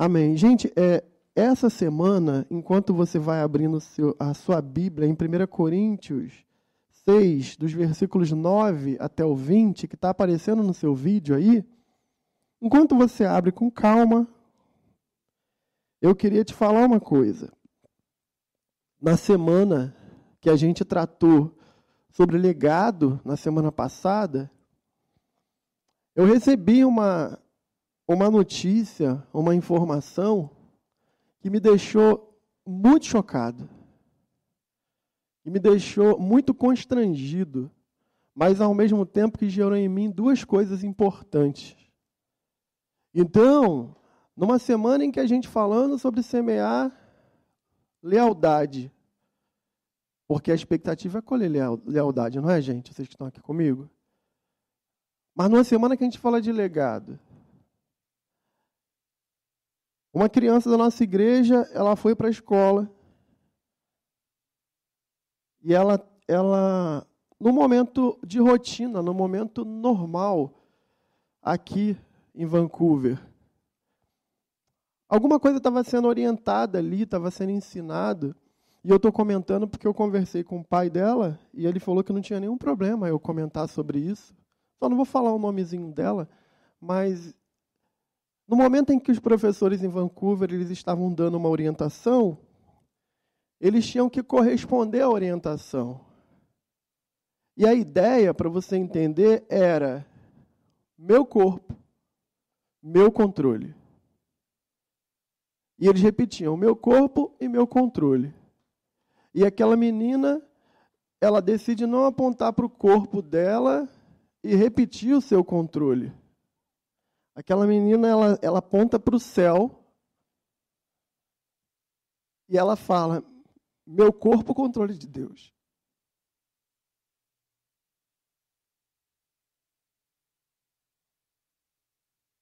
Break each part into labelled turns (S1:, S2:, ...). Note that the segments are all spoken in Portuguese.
S1: Amém. Gente, é, essa semana, enquanto você vai abrindo seu, a sua Bíblia em 1 Coríntios 6, dos versículos 9 até o 20, que está aparecendo no seu vídeo aí, enquanto você abre com calma, eu queria te falar uma coisa. Na semana que a gente tratou sobre legado, na semana passada, eu recebi uma, uma notícia, uma informação que me deixou muito chocado. E me deixou muito constrangido, mas ao mesmo tempo que gerou em mim duas coisas importantes. Então, numa semana em que a gente falando sobre semear lealdade, porque a expectativa é colher lealdade, não é, gente? Vocês que estão aqui comigo? Mas numa semana que a gente fala de legado, uma criança da nossa igreja, ela foi para a escola e ela, ela, no momento de rotina, no momento normal, aqui em Vancouver, alguma coisa estava sendo orientada ali, estava sendo ensinado. E eu estou comentando porque eu conversei com o pai dela e ele falou que não tinha nenhum problema eu comentar sobre isso. Só não vou falar o nomezinho dela, mas no momento em que os professores em Vancouver eles estavam dando uma orientação, eles tinham que corresponder à orientação. E a ideia, para você entender, era meu corpo, meu controle. E eles repetiam: meu corpo e meu controle. E aquela menina, ela decide não apontar para o corpo dela e repetir o seu controle. Aquela menina, ela, ela aponta para o céu e ela fala: Meu corpo, controle de Deus.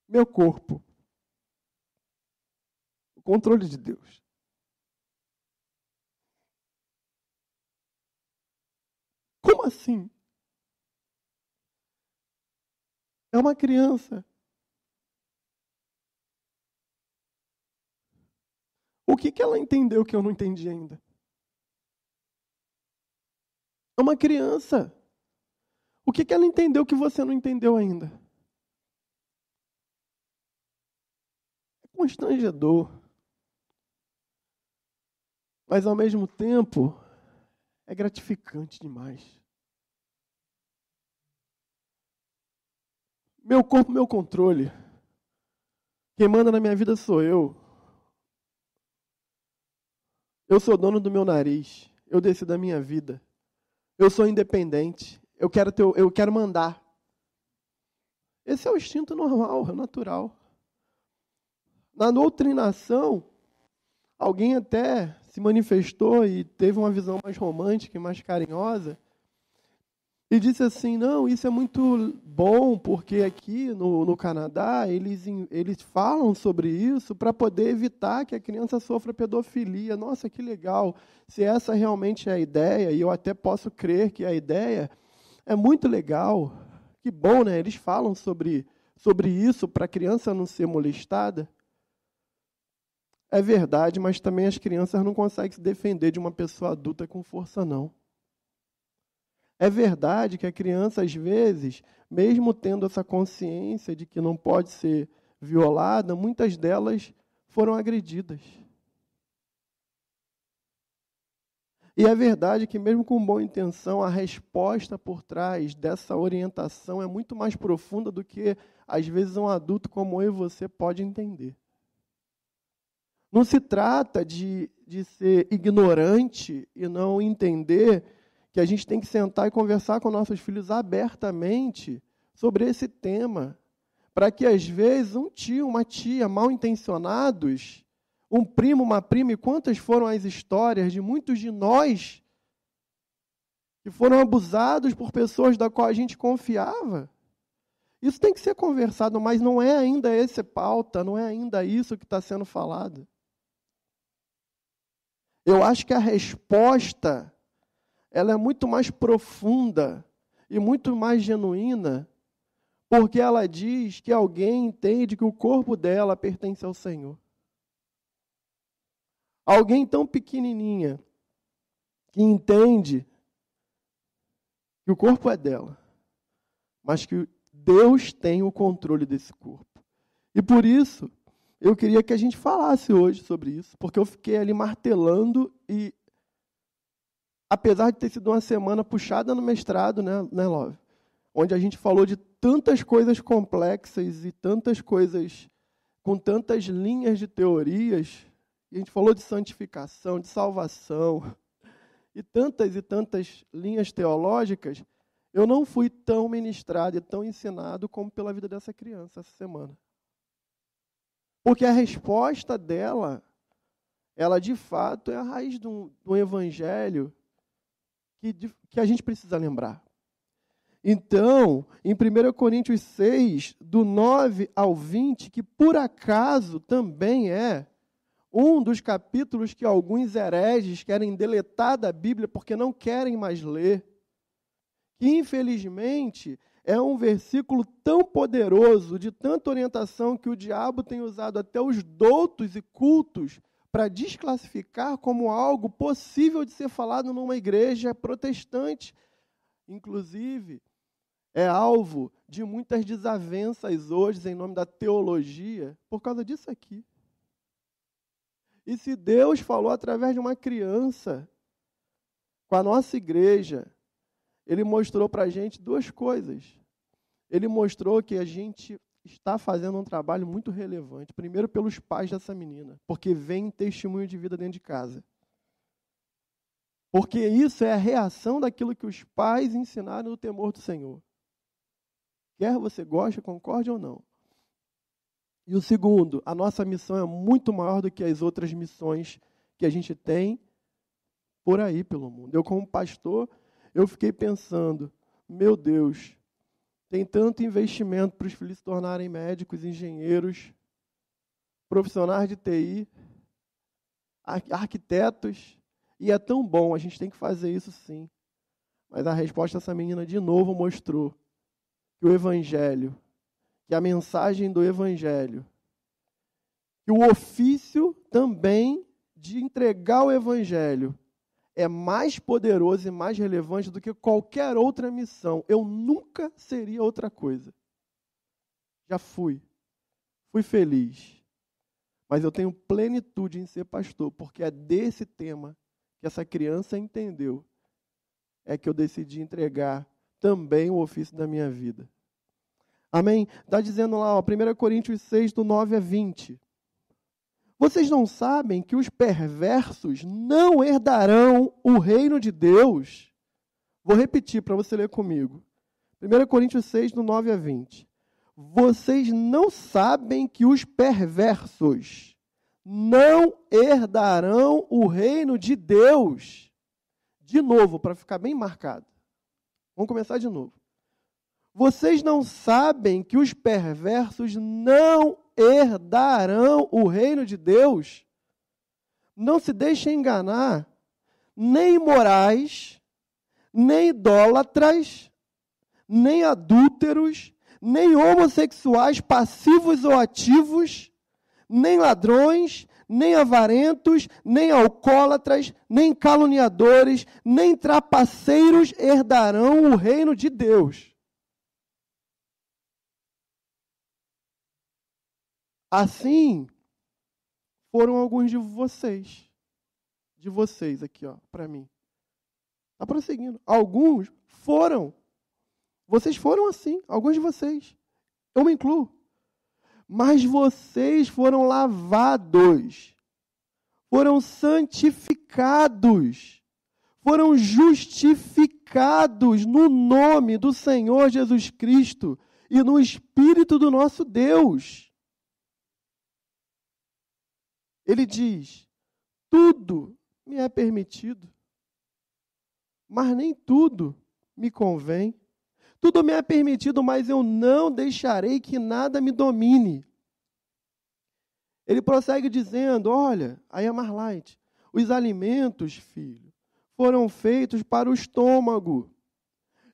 S1: Meu corpo, o controle de Deus. Como assim? É uma criança O que, que ela entendeu que eu não entendi ainda? É uma criança. O que, que ela entendeu que você não entendeu ainda? É constrangedor. Mas ao mesmo tempo, é gratificante demais. Meu corpo, meu controle. Quem manda na minha vida sou eu. Eu sou dono do meu nariz. Eu decido a minha vida. Eu sou independente. Eu quero, ter, eu quero mandar. Esse é o instinto normal, é natural. Na doutrinação, alguém até se manifestou e teve uma visão mais romântica e mais carinhosa e disse assim: não, isso é muito bom, porque aqui no, no Canadá eles, eles falam sobre isso para poder evitar que a criança sofra pedofilia. Nossa, que legal! Se essa realmente é a ideia, e eu até posso crer que a ideia é muito legal, que bom, né? Eles falam sobre, sobre isso para a criança não ser molestada. É verdade, mas também as crianças não conseguem se defender de uma pessoa adulta com força, não. É verdade que a criança, às vezes, mesmo tendo essa consciência de que não pode ser violada, muitas delas foram agredidas. E é verdade que, mesmo com boa intenção, a resposta por trás dessa orientação é muito mais profunda do que, às vezes, um adulto como eu e você pode entender. Não se trata de, de ser ignorante e não entender que a gente tem que sentar e conversar com nossos filhos abertamente sobre esse tema, para que às vezes um tio, uma tia mal intencionados, um primo, uma prima, e quantas foram as histórias de muitos de nós que foram abusados por pessoas da qual a gente confiava. Isso tem que ser conversado, mas não é ainda esse pauta, não é ainda isso que está sendo falado. Eu acho que a resposta ela é muito mais profunda e muito mais genuína porque ela diz que alguém entende que o corpo dela pertence ao Senhor. Alguém tão pequenininha que entende que o corpo é dela, mas que Deus tem o controle desse corpo. E por isso, eu queria que a gente falasse hoje sobre isso, porque eu fiquei ali martelando e apesar de ter sido uma semana puxada no mestrado, né, né Love? Onde a gente falou de tantas coisas complexas e tantas coisas com tantas linhas de teorias. E a gente falou de santificação, de salvação, e tantas e tantas linhas teológicas. Eu não fui tão ministrado e tão ensinado como pela vida dessa criança essa semana. Porque a resposta dela, ela de fato é a raiz um evangelho que, que a gente precisa lembrar. Então, em 1 Coríntios 6, do 9 ao 20, que por acaso também é um dos capítulos que alguns hereges querem deletar da Bíblia porque não querem mais ler, que infelizmente é um versículo tão poderoso, de tanta orientação, que o diabo tem usado até os doutos e cultos para desclassificar como algo possível de ser falado numa igreja protestante. Inclusive, é alvo de muitas desavenças hoje em nome da teologia por causa disso aqui. E se Deus falou através de uma criança com a nossa igreja, Ele mostrou para a gente duas coisas. Ele mostrou que a gente está fazendo um trabalho muito relevante. Primeiro, pelos pais dessa menina, porque vem testemunho de vida dentro de casa. Porque isso é a reação daquilo que os pais ensinaram no temor do Senhor. Quer você goste, concorde ou não. E o segundo, a nossa missão é muito maior do que as outras missões que a gente tem por aí pelo mundo. Eu, como pastor, eu fiquei pensando, meu Deus, tem tanto investimento para os filhos se tornarem médicos, engenheiros, profissionais de TI, arquitetos, e é tão bom, a gente tem que fazer isso sim. Mas a resposta dessa menina de novo mostrou que o Evangelho, que a mensagem do Evangelho, que o ofício também de entregar o Evangelho é mais poderoso e mais relevante do que qualquer outra missão. Eu nunca seria outra coisa. Já fui. Fui feliz. Mas eu tenho plenitude em ser pastor, porque é desse tema que essa criança entendeu. É que eu decidi entregar também o ofício da minha vida. Amém? Está dizendo lá, ó, 1 Coríntios 6, do 9 a 20. Vocês não sabem que os perversos não herdarão o reino de Deus? Vou repetir para você ler comigo. 1 Coríntios 6, do 9 a 20. Vocês não sabem que os perversos não herdarão o reino de Deus? De novo, para ficar bem marcado. Vamos começar de novo. Vocês não sabem que os perversos não herdarão o reino de Deus. Não se deixem enganar, nem imorais, nem idólatras, nem adúlteros, nem homossexuais passivos ou ativos, nem ladrões, nem avarentos, nem alcoólatras, nem caluniadores, nem trapaceiros herdarão o reino de Deus. Assim foram alguns de vocês. De vocês aqui, ó, para mim. Está prosseguindo. Alguns foram. Vocês foram assim, alguns de vocês. Eu me incluo. Mas vocês foram lavados, foram santificados, foram justificados no nome do Senhor Jesus Cristo e no Espírito do nosso Deus. Ele diz: tudo me é permitido, mas nem tudo me convém. Tudo me é permitido, mas eu não deixarei que nada me domine. Ele prossegue dizendo: Olha, aí é mais light. Os alimentos, filho, foram feitos para o estômago.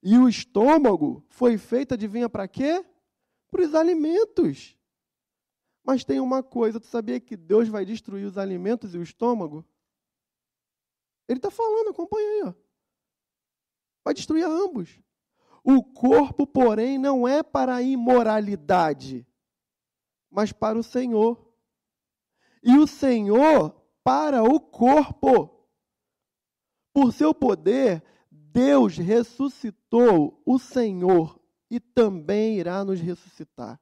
S1: E o estômago foi feito, adivinha para quê? Para os alimentos. Mas tem uma coisa, tu sabia que Deus vai destruir os alimentos e o estômago? Ele está falando, acompanha aí. Ó. Vai destruir ambos. O corpo, porém, não é para a imoralidade, mas para o Senhor. E o Senhor para o corpo. Por seu poder, Deus ressuscitou o Senhor e também irá nos ressuscitar.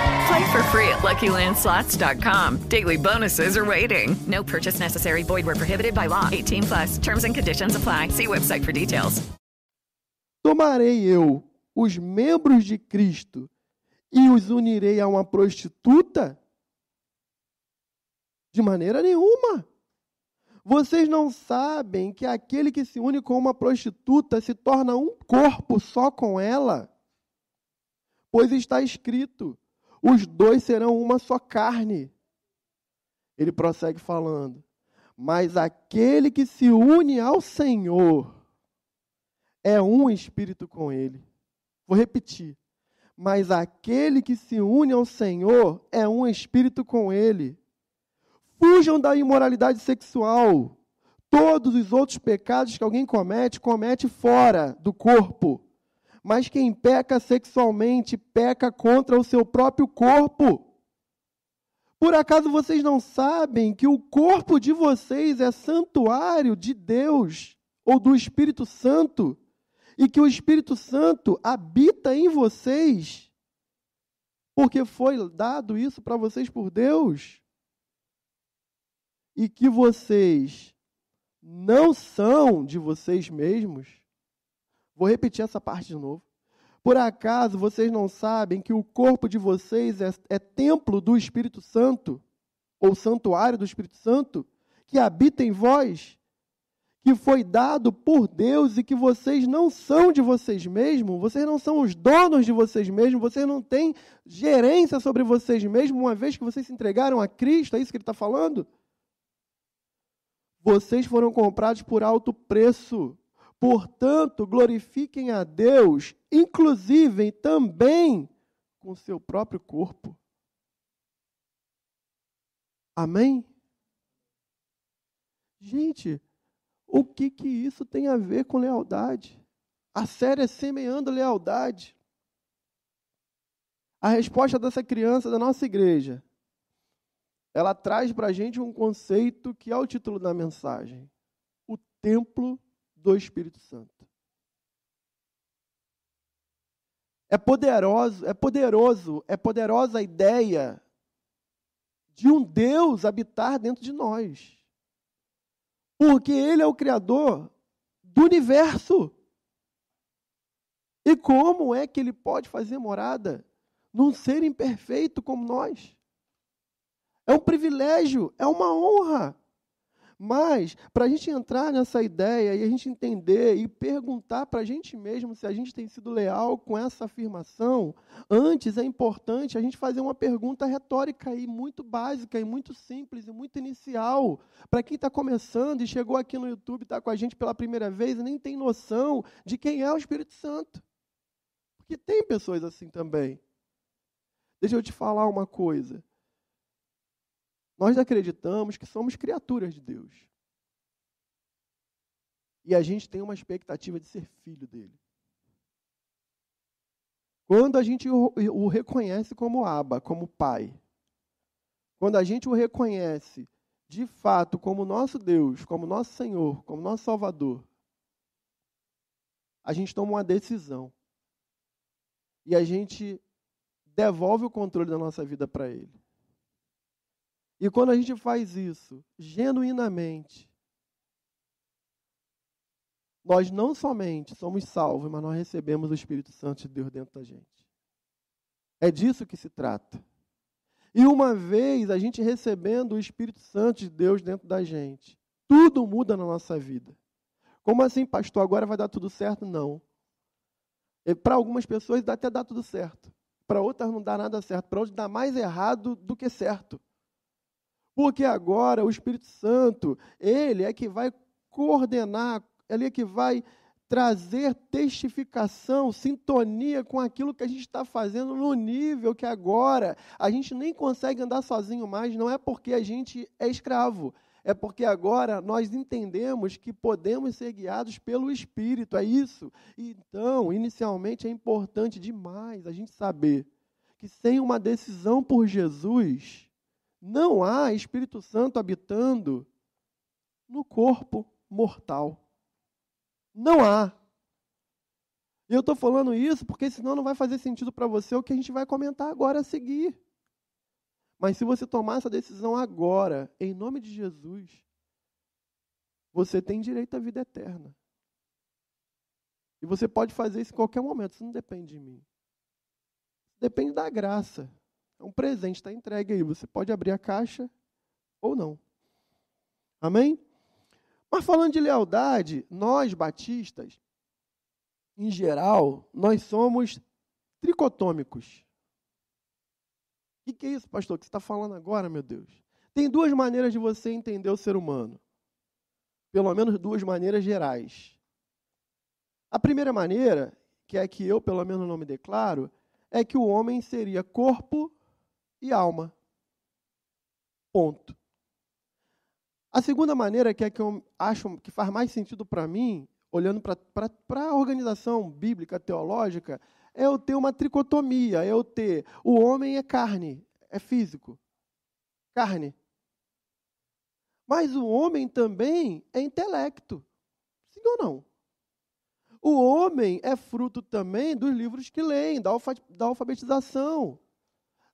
S2: Play for free at LuckyLandSlots.com. Daily bonuses are waiting. No purchase necessary. Void where prohibited by law. 18 plus. Terms and conditions apply. See website for details.
S1: Tomarei eu os membros de Cristo e os unirei a uma prostituta? De maneira nenhuma. Vocês não sabem que aquele que se une com uma prostituta se torna um corpo só com ela? Pois está escrito: os dois serão uma só carne. Ele prossegue falando: Mas aquele que se une ao Senhor é um espírito com ele. Vou repetir. Mas aquele que se une ao Senhor é um espírito com ele. Fujam da imoralidade sexual. Todos os outros pecados que alguém comete, comete fora do corpo. Mas quem peca sexualmente, peca contra o seu próprio corpo. Por acaso vocês não sabem que o corpo de vocês é santuário de Deus ou do Espírito Santo? E que o Espírito Santo habita em vocês? Porque foi dado isso para vocês por Deus? E que vocês não são de vocês mesmos? Vou repetir essa parte de novo. Por acaso vocês não sabem que o corpo de vocês é, é, templo do Espírito Santo, ou santuário do Espírito Santo, que habita em vós, que foi dado por Deus e que vocês não são de vocês mesmos, vocês não são os donos de vocês mesmos, vocês não têm gerência sobre vocês mesmos, uma vez que vocês se entregaram a Cristo, é isso que ele está falando? Vocês foram comprados por alto preço. Portanto, glorifiquem a Deus, inclusive também com seu próprio corpo. Amém? Gente, o que que isso tem a ver com lealdade? A série é semeando lealdade. A resposta dessa criança da nossa igreja ela traz para a gente um conceito que é o título da mensagem: o templo do Espírito Santo. É poderoso, é poderoso, é poderosa a ideia de um Deus habitar dentro de nós. Porque ele é o criador do universo. E como é que ele pode fazer morada num ser imperfeito como nós? É um privilégio, é uma honra. Mas, para a gente entrar nessa ideia e a gente entender e perguntar para a gente mesmo se a gente tem sido leal com essa afirmação, antes é importante a gente fazer uma pergunta retórica e muito básica e muito simples e muito inicial. Para quem está começando e chegou aqui no YouTube, está com a gente pela primeira vez e nem tem noção de quem é o Espírito Santo. Porque tem pessoas assim também. Deixa eu te falar uma coisa. Nós acreditamos que somos criaturas de Deus. E a gente tem uma expectativa de ser filho dele. Quando a gente o reconhece como Aba, como Pai, quando a gente o reconhece de fato como nosso Deus, como nosso Senhor, como nosso Salvador, a gente toma uma decisão. E a gente devolve o controle da nossa vida para Ele. E quando a gente faz isso genuinamente, nós não somente somos salvos, mas nós recebemos o Espírito Santo de Deus dentro da gente. É disso que se trata. E uma vez a gente recebendo o Espírito Santo de Deus dentro da gente, tudo muda na nossa vida. Como assim, pastor? Agora vai dar tudo certo? Não. Para algumas pessoas até dá tudo certo. Para outras não dá nada certo. Para outras dá mais errado do que certo. Porque agora o Espírito Santo, ele é que vai coordenar, ele é que vai trazer testificação, sintonia com aquilo que a gente está fazendo no nível que agora a gente nem consegue andar sozinho mais, não é porque a gente é escravo, é porque agora nós entendemos que podemos ser guiados pelo Espírito, é isso. Então, inicialmente é importante demais a gente saber que sem uma decisão por Jesus, não há Espírito Santo habitando no corpo mortal. Não há. E eu estou falando isso porque senão não vai fazer sentido para você o que a gente vai comentar agora a seguir. Mas se você tomar essa decisão agora, em nome de Jesus, você tem direito à vida eterna. E você pode fazer isso em qualquer momento, isso não depende de mim. Depende da graça. É um presente, está entregue aí. Você pode abrir a caixa ou não. Amém? Mas falando de lealdade, nós batistas, em geral, nós somos tricotômicos. O que, que é isso, pastor, que você está falando agora, meu Deus? Tem duas maneiras de você entender o ser humano. Pelo menos duas maneiras gerais. A primeira maneira, que é que eu, pelo menos, não me declaro, é que o homem seria corpo e alma. Ponto. A segunda maneira, que é que eu acho que faz mais sentido para mim, olhando para a organização bíblica teológica, é eu ter uma tricotomia, é eu ter o homem é carne, é físico, carne. Mas o homem também é intelecto. Sim ou não? O homem é fruto também dos livros que leem, da alfabetização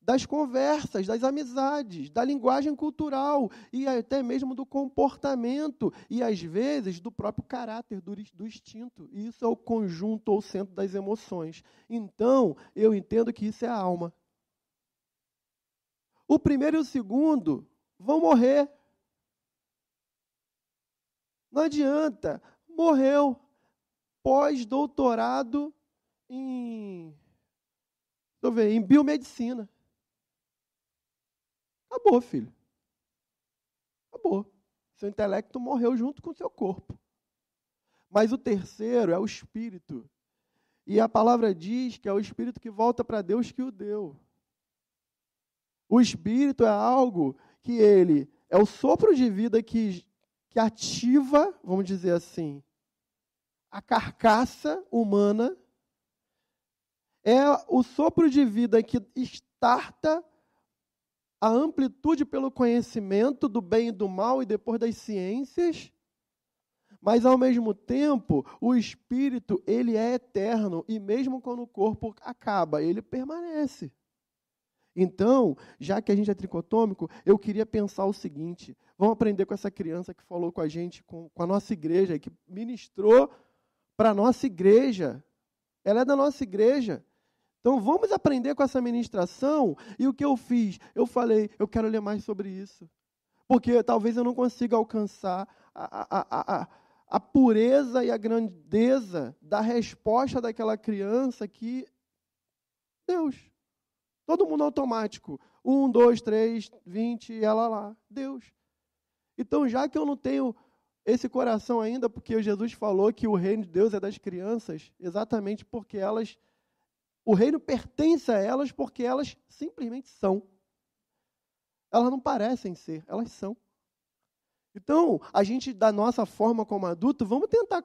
S1: das conversas, das amizades, da linguagem cultural e até mesmo do comportamento e às vezes do próprio caráter, do, do instinto. E isso é o conjunto ou centro das emoções. Então, eu entendo que isso é a alma. O primeiro e o segundo vão morrer. Não adianta. Morreu. Pós-doutorado em, deixa eu ver, em biomedicina. Acabou, filho. Acabou. Seu intelecto morreu junto com seu corpo. Mas o terceiro é o espírito. E a palavra diz que é o espírito que volta para Deus que o deu. O espírito é algo que ele é o sopro de vida que, que ativa, vamos dizer assim, a carcaça humana. É o sopro de vida que estarta a amplitude pelo conhecimento do bem e do mal e depois das ciências, mas ao mesmo tempo, o espírito, ele é eterno e mesmo quando o corpo acaba, ele permanece. Então, já que a gente é tricotômico, eu queria pensar o seguinte: vamos aprender com essa criança que falou com a gente, com, com a nossa igreja, que ministrou para a nossa igreja. Ela é da nossa igreja. Então vamos aprender com essa ministração. E o que eu fiz? Eu falei, eu quero ler mais sobre isso. Porque talvez eu não consiga alcançar a, a, a, a pureza e a grandeza da resposta daquela criança que Deus. Todo mundo automático. Um, dois, três, vinte, e ela lá. Deus. Então, já que eu não tenho esse coração ainda, porque Jesus falou que o reino de Deus é das crianças, exatamente porque elas. O reino pertence a elas porque elas simplesmente são. Elas não parecem ser, elas são. Então, a gente, da nossa forma como adulto, vamos tentar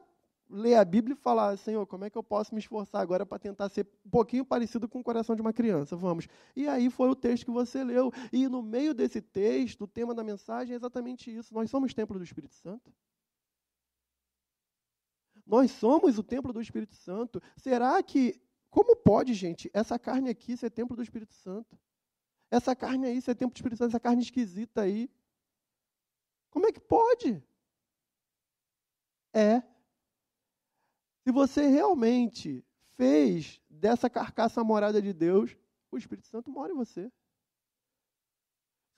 S1: ler a Bíblia e falar, Senhor, como é que eu posso me esforçar agora para tentar ser um pouquinho parecido com o coração de uma criança? Vamos. E aí foi o texto que você leu. E no meio desse texto, o tema da mensagem é exatamente isso. Nós somos templo do Espírito Santo. Nós somos o templo do Espírito Santo. Será que, como pode, gente, essa carne aqui ser templo do Espírito Santo? Essa carne aí ser templo do Espírito Santo, essa carne esquisita aí. Como é que pode? É. Se você realmente fez dessa carcaça morada de Deus, o Espírito Santo mora em você.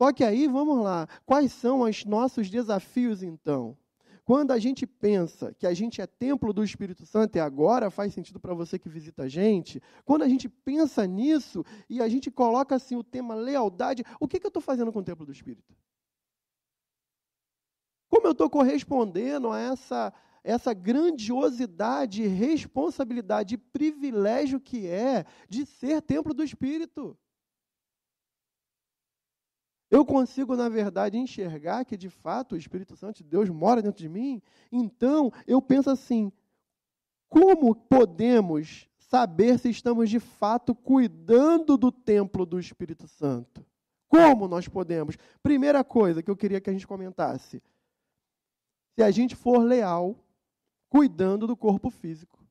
S1: Só que aí, vamos lá, quais são os nossos desafios então? Quando a gente pensa que a gente é templo do Espírito Santo, e agora faz sentido para você que visita a gente, quando a gente pensa nisso e a gente coloca assim o tema lealdade, o que, que eu estou fazendo com o templo do Espírito? Como eu estou correspondendo a essa, essa grandiosidade, responsabilidade e privilégio que é de ser templo do Espírito? Eu consigo, na verdade, enxergar que de fato o Espírito Santo de Deus mora dentro de mim. Então, eu penso assim: como podemos saber se estamos de fato cuidando do templo do Espírito Santo? Como nós podemos? Primeira coisa que eu queria que a gente comentasse: se a gente for leal, cuidando do corpo físico.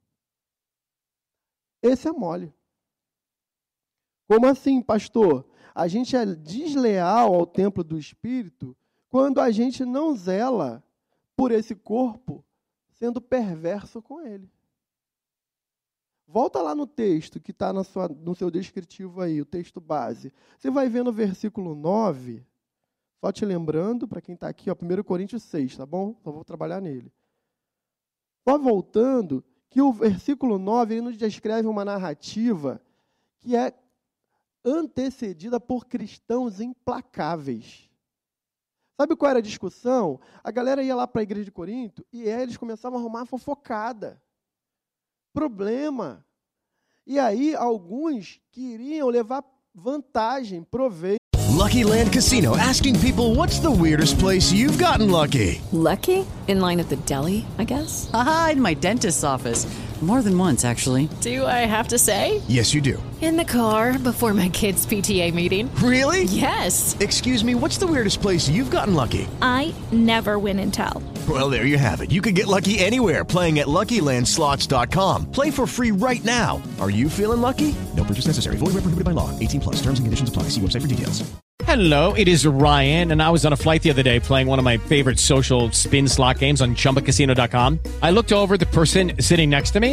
S1: Esse é mole. Como assim, pastor? A gente é desleal ao templo do Espírito quando a gente não zela por esse corpo sendo perverso com ele. Volta lá no texto que está no seu descritivo aí, o texto base. Você vai ver no versículo 9, só te lembrando, para quem está aqui, ó, 1 Coríntios 6, tá bom? Só vou trabalhar nele. Só voltando, que o versículo 9 ele nos descreve uma narrativa que é antecedida por cristãos implacáveis. Sabe qual era a discussão? A galera ia lá para a igreja de Corinto e eles começavam a arrumar fofocada. Problema. E aí alguns queriam levar vantagem, proveito
S3: Lucky Land Casino asking people what's the weirdest place you've gotten lucky?
S2: Lucky? In line at the deli, I guess?
S4: Aha, in my dentist's office. More than once, actually.
S5: Do I have to say?
S3: Yes, you do.
S5: In the car before my kids' PTA meeting.
S3: Really?
S5: Yes.
S3: Excuse me, what's the weirdest place you've gotten lucky?
S6: I never win and tell.
S3: Well, there you have it. You can get lucky anywhere playing at LuckyLandSlots.com. Play for free right now. Are you feeling lucky? No purchase necessary. Void where prohibited by law. 18 plus. Terms and conditions apply. See website for details.
S7: Hello, it is Ryan, and I was on a flight the other day playing one of my favorite social spin slot games on ChumbaCasino.com. I looked over at the person sitting next to me,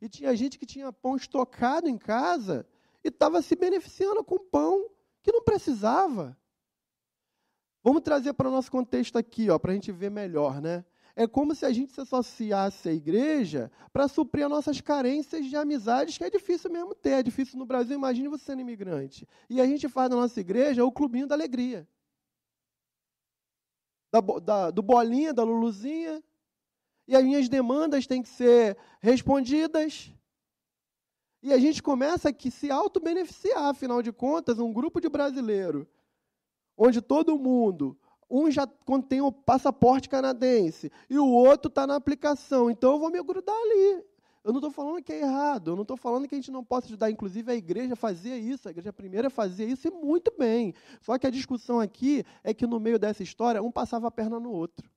S1: E tinha gente que tinha pão estocado em casa e estava se beneficiando com pão que não precisava. Vamos trazer para o nosso contexto aqui, para a gente ver melhor, né? É como se a gente se associasse à igreja para suprir as nossas carências de amizades, que é difícil mesmo ter. É difícil no Brasil, imagine você sendo imigrante. E a gente faz na nossa igreja o clubinho da alegria. Da, da, do bolinha, da luluzinha. E as minhas demandas têm que ser respondidas. E a gente começa a se auto-beneficiar, afinal de contas, um grupo de brasileiro, onde todo mundo um já tem o passaporte canadense e o outro está na aplicação. Então eu vou me grudar ali. Eu não estou falando que é errado, eu não estou falando que a gente não possa ajudar. Inclusive, a igreja fazia isso, a igreja primeira fazia isso e muito bem. Só que a discussão aqui é que no meio dessa história, um passava a perna no outro.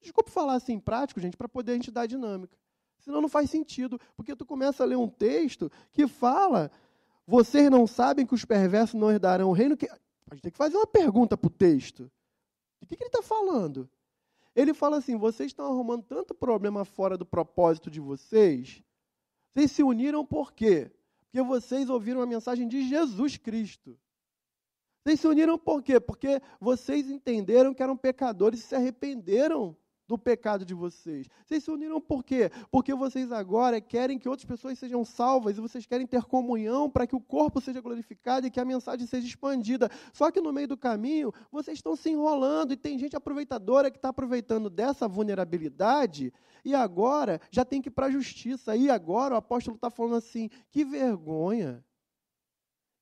S1: Desculpe falar assim prático, gente, para poder a gente dar dinâmica. Senão não faz sentido, porque tu começa a ler um texto que fala: vocês não sabem que os perversos não herdarão o reino. Que... A gente tem que fazer uma pergunta para o texto. De que, que ele está falando? Ele fala assim: vocês estão arrumando tanto problema fora do propósito de vocês. Vocês se uniram por quê? Porque vocês ouviram a mensagem de Jesus Cristo. Vocês se uniram por quê? Porque vocês entenderam que eram pecadores e se arrependeram do pecado de vocês. Vocês se uniram por quê? Porque vocês agora querem que outras pessoas sejam salvas e vocês querem ter comunhão para que o corpo seja glorificado e que a mensagem seja expandida. Só que no meio do caminho, vocês estão se enrolando e tem gente aproveitadora que está aproveitando dessa vulnerabilidade e agora já tem que ir para a justiça. E agora o apóstolo está falando assim: que vergonha.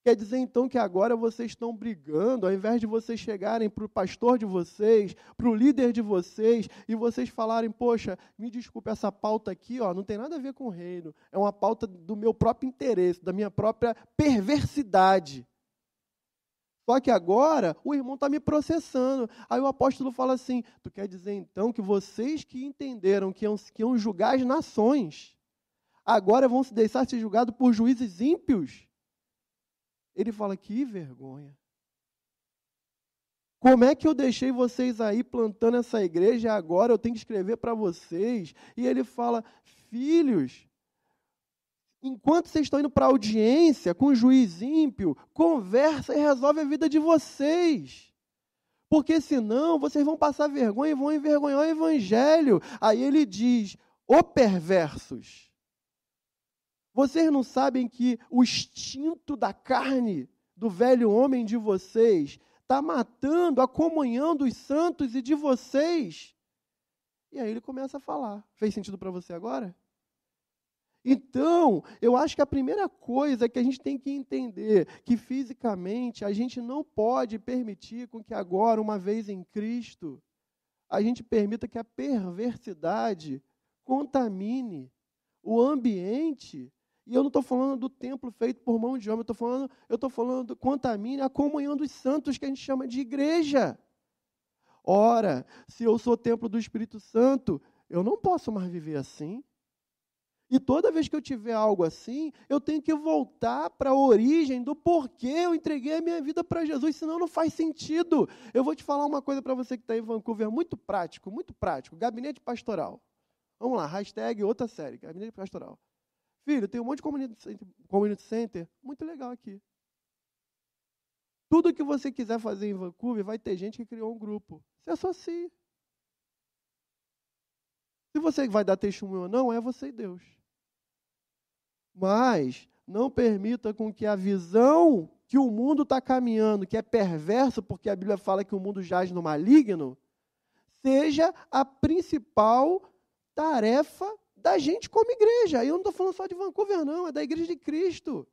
S1: Quer dizer então que agora vocês estão brigando, ao invés de vocês chegarem para o pastor de vocês, para o líder de vocês, e vocês falarem: Poxa, me desculpe, essa pauta aqui ó, não tem nada a ver com o reino, é uma pauta do meu próprio interesse, da minha própria perversidade. Só que agora o irmão está me processando. Aí o apóstolo fala assim: Tu quer dizer então que vocês que entenderam que iam, que iam julgar as nações, agora vão se deixar ser julgados por juízes ímpios? Ele fala: que vergonha. Como é que eu deixei vocês aí plantando essa igreja e agora eu tenho que escrever para vocês? E ele fala: filhos, enquanto vocês estão indo para audiência com o juiz ímpio, conversa e resolve a vida de vocês. Porque senão vocês vão passar vergonha e vão envergonhar o evangelho. Aí ele diz: ô perversos. Vocês não sabem que o instinto da carne do velho homem de vocês está matando a comunhão dos santos e de vocês? E aí ele começa a falar. Fez sentido para você agora? Então, eu acho que a primeira coisa que a gente tem que entender que fisicamente a gente não pode permitir com que agora, uma vez em Cristo, a gente permita que a perversidade contamine o ambiente e eu não estou falando do templo feito por mão de homem, eu estou falando, eu estou falando do contamine a comunhão dos santos que a gente chama de igreja. Ora, se eu sou templo do Espírito Santo, eu não posso mais viver assim. E toda vez que eu tiver algo assim, eu tenho que voltar para a origem do porquê eu entreguei a minha vida para Jesus, senão não faz sentido. Eu vou te falar uma coisa para você que está em Vancouver, muito prático, muito prático. Gabinete pastoral. Vamos lá, hashtag outra série, gabinete pastoral. Filho, tem um monte de community center, community center muito legal aqui. Tudo que você quiser fazer em Vancouver, vai ter gente que criou um grupo. Se associe. Se você vai dar testemunho ou não, é você e Deus. Mas não permita com que a visão que o mundo está caminhando, que é perverso, porque a Bíblia fala que o mundo jaz no maligno, seja a principal tarefa da gente como igreja. E eu não estou falando só de Vancouver, não, é da igreja de Cristo.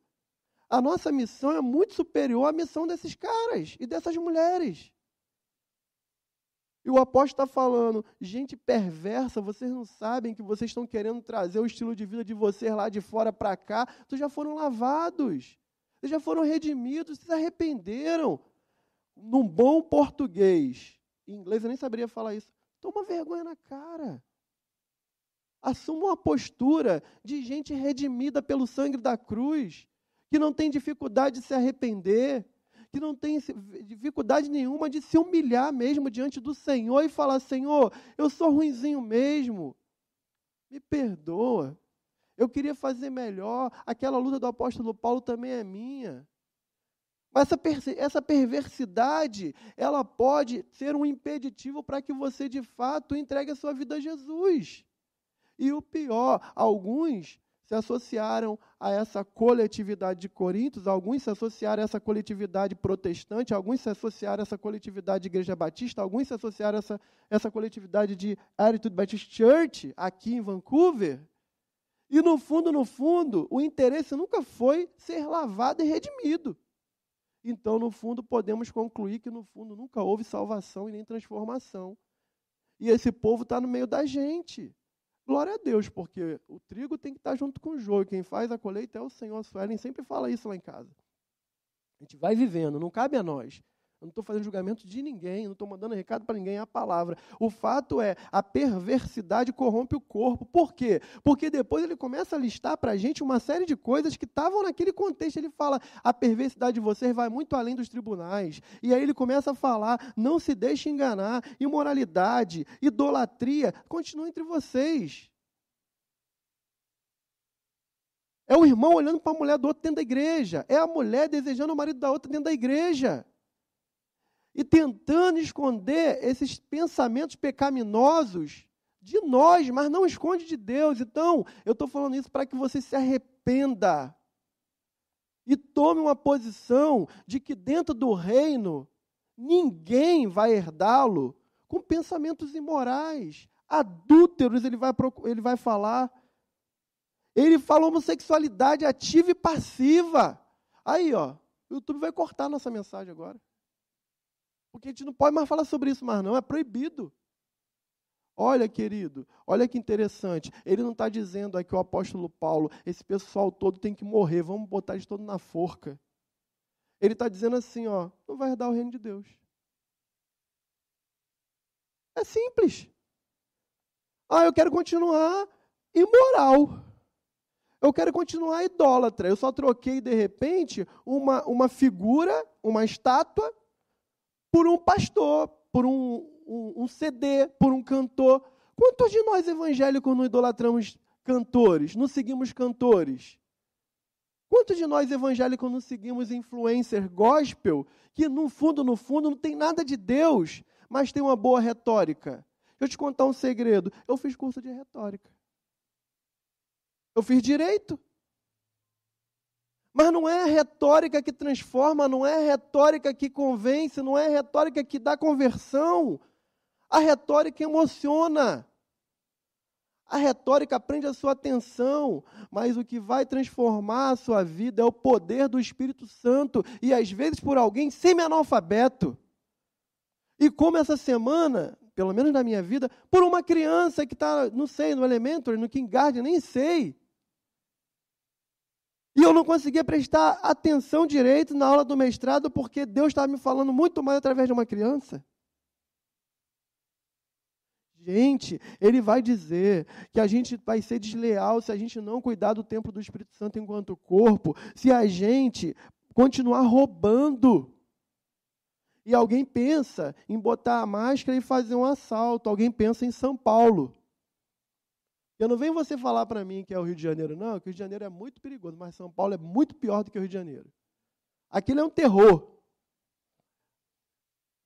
S1: A nossa missão é muito superior à missão desses caras e dessas mulheres. E o apóstolo está falando, gente perversa, vocês não sabem que vocês estão querendo trazer o estilo de vida de vocês lá de fora para cá. Vocês já foram lavados, vocês já foram redimidos, vocês arrependeram. Num bom português, em inglês eu nem saberia falar isso. Toma vergonha na cara. Assuma uma postura de gente redimida pelo sangue da cruz, que não tem dificuldade de se arrepender, que não tem dificuldade nenhuma de se humilhar mesmo diante do Senhor e falar: Senhor, eu sou ruinzinho mesmo, me perdoa. Eu queria fazer melhor, aquela luta do apóstolo Paulo também é minha. Mas essa, perversidade, ela pode ser um impeditivo para que você de fato entregue a sua vida a Jesus. E o pior, alguns se associaram a essa coletividade de Coríntios, alguns se associaram a essa coletividade protestante, alguns se associaram a essa coletividade de Igreja Batista, alguns se associaram a essa, essa coletividade de Attitude Baptist Church, aqui em Vancouver. E no fundo, no fundo, o interesse nunca foi ser lavado e redimido. Então, no fundo, podemos concluir que, no fundo, nunca houve salvação e nem transformação. E esse povo está no meio da gente. Glória a Deus, porque o trigo tem que estar junto com o joio. Quem faz a colheita é o Senhor. A Suelen sempre fala isso lá em casa. A gente vai vivendo, não cabe a nós. Eu não estou fazendo julgamento de ninguém, não estou mandando recado para ninguém, é a palavra. O fato é, a perversidade corrompe o corpo. Por quê? Porque depois ele começa a listar para a gente uma série de coisas que estavam naquele contexto. Ele fala, a perversidade de vocês vai muito além dos tribunais. E aí ele começa a falar, não se deixe enganar, imoralidade, idolatria, continua entre vocês. É o irmão olhando para a mulher do outro dentro da igreja. É a mulher desejando o marido da outra dentro da igreja. E tentando esconder esses pensamentos pecaminosos de nós, mas não esconde de Deus. Então, eu estou falando isso para que você se arrependa e tome uma posição de que dentro do reino ninguém vai herdá-lo com pensamentos imorais, adúlteros, ele vai, ele vai falar ele fala homossexualidade ativa e passiva. Aí, ó, o YouTube vai cortar nossa mensagem agora. Porque a gente não pode mais falar sobre isso mais não, é proibido. Olha, querido, olha que interessante. Ele não está dizendo aqui o apóstolo Paulo, esse pessoal todo tem que morrer, vamos botar eles todos na forca. Ele está dizendo assim, ó, não vai herdar o reino de Deus. É simples. Ah, eu quero continuar imoral eu quero continuar idólatra. Eu só troquei, de repente, uma, uma figura, uma estátua, por um pastor, por um, um, um CD, por um cantor. Quantos de nós evangélicos não idolatramos cantores, não seguimos cantores? Quantos de nós evangélicos não seguimos influencer gospel que, no fundo, no fundo, não tem nada de Deus, mas tem uma boa retórica? Deixa eu te contar um segredo. Eu fiz curso de retórica. Eu fiz direito. Mas não é a retórica que transforma, não é retórica que convence, não é retórica que dá conversão. A retórica emociona. A retórica prende a sua atenção, mas o que vai transformar a sua vida é o poder do Espírito Santo, e às vezes por alguém semi-analfabeto. E como essa semana, pelo menos na minha vida, por uma criança que está, não sei, no Elementary, no Kindergarten, nem sei. E eu não conseguia prestar atenção direito na aula do mestrado porque Deus estava me falando muito mais através de uma criança. Gente, ele vai dizer que a gente vai ser desleal se a gente não cuidar do templo do Espírito Santo enquanto corpo, se a gente continuar roubando. E alguém pensa em botar a máscara e fazer um assalto, alguém pensa em São Paulo. Eu não venho você falar para mim que é o Rio de Janeiro, não, que o Rio de Janeiro é muito perigoso, mas São Paulo é muito pior do que o Rio de Janeiro. Aquilo é um terror.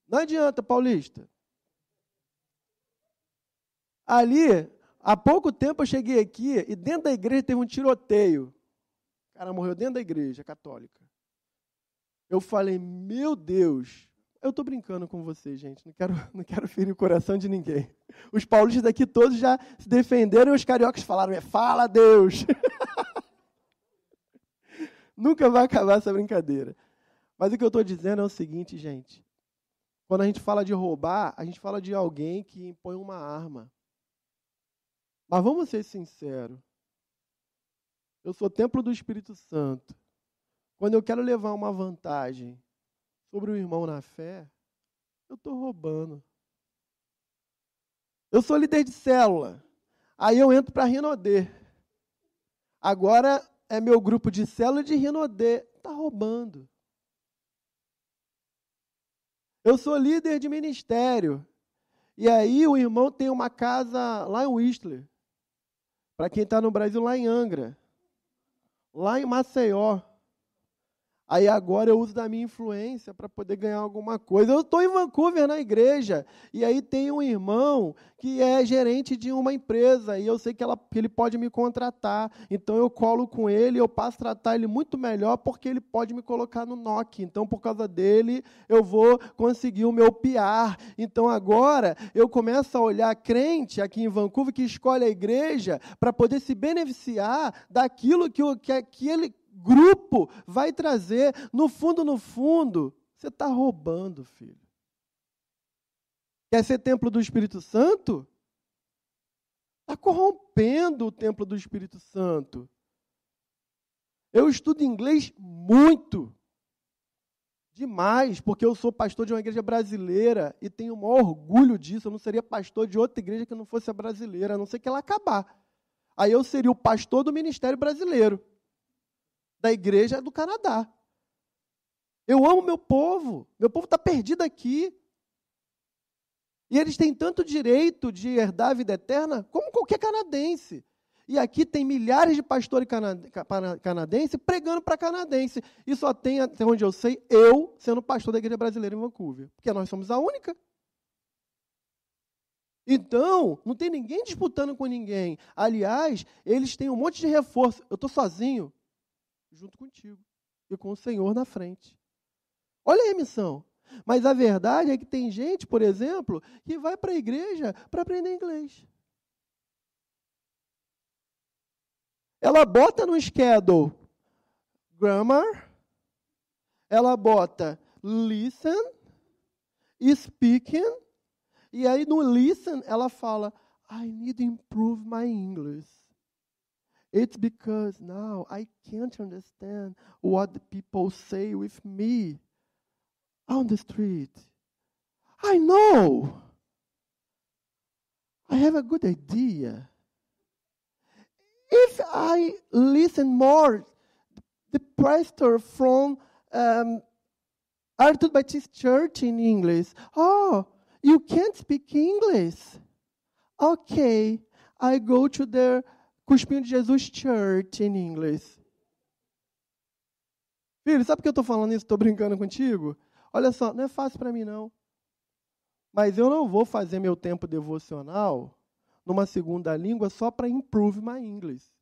S1: Não adianta, paulista. Ali, há pouco tempo eu cheguei aqui e dentro da igreja teve um tiroteio. O cara morreu dentro da igreja católica. Eu falei, meu Deus, eu estou brincando com você, gente. Não quero, não quero ferir o coração de ninguém. Os paulistas daqui todos já se defenderam e os cariocas falaram: é, fala Deus. Nunca vai acabar essa brincadeira. Mas o que eu estou dizendo é o seguinte, gente. Quando a gente fala de roubar, a gente fala de alguém que impõe uma arma. Mas vamos ser sinceros. Eu sou templo do Espírito Santo. Quando eu quero levar uma vantagem sobre o irmão na fé, eu estou roubando. Eu sou líder de célula. Aí eu entro para Rinodê. Agora é meu grupo de célula de Rinodê. Está roubando. Eu sou líder de ministério. E aí o irmão tem uma casa lá em Whistler. Para quem está no Brasil, lá em Angra. Lá em Maceió. Aí agora eu uso da minha influência para poder ganhar alguma coisa. Eu estou em Vancouver na igreja e aí tem um irmão que é gerente de uma empresa e eu sei que, ela, que ele pode me contratar. Então eu colo com ele, eu passo a tratar ele muito melhor porque ele pode me colocar no NOC. Então por causa dele eu vou conseguir o meu PR. Então agora eu começo a olhar crente aqui em Vancouver que escolhe a igreja para poder se beneficiar daquilo que, que, que ele grupo vai trazer. No fundo, no fundo, você está roubando, filho. Quer ser templo do Espírito Santo? Está corrompendo o templo do Espírito Santo. Eu estudo inglês muito. Demais, porque eu sou pastor de uma igreja brasileira e tenho o maior orgulho disso. Eu não seria pastor de outra igreja que não fosse a brasileira, a não ser que ela acabar. Aí eu seria o pastor do ministério brasileiro, da igreja do Canadá. Eu amo meu povo, meu povo está perdido aqui. E eles têm tanto direito de herdar a vida eterna como qualquer canadense. E aqui tem milhares de pastores canadenses pregando para canadense. E só tem, até onde eu sei, eu sendo pastor da igreja brasileira em Vancouver. Porque nós somos a única. Então, não tem ninguém disputando com ninguém. Aliás, eles têm um monte de reforço. Eu estou sozinho, junto contigo. E com o Senhor na frente. Olha aí a missão. Mas a verdade é que tem gente, por exemplo, que vai para a igreja para aprender inglês. Ela bota no schedule grammar, ela bota listen, speaking, e aí no listen ela fala, I need to improve my English. It's because now I can't understand what the people say with me on the street. I know. I have a good idea if I listen more, the pastor from um, Arthur Baptist Church in English, oh, you can't speak English. Okay, I go to the Cuspinho de Jesus Church in English. Filho, sabe por que eu estou falando isso? Estou brincando contigo? Olha só, não é fácil para mim não. Mas eu não vou fazer meu tempo devocional numa segunda língua só para improve my English.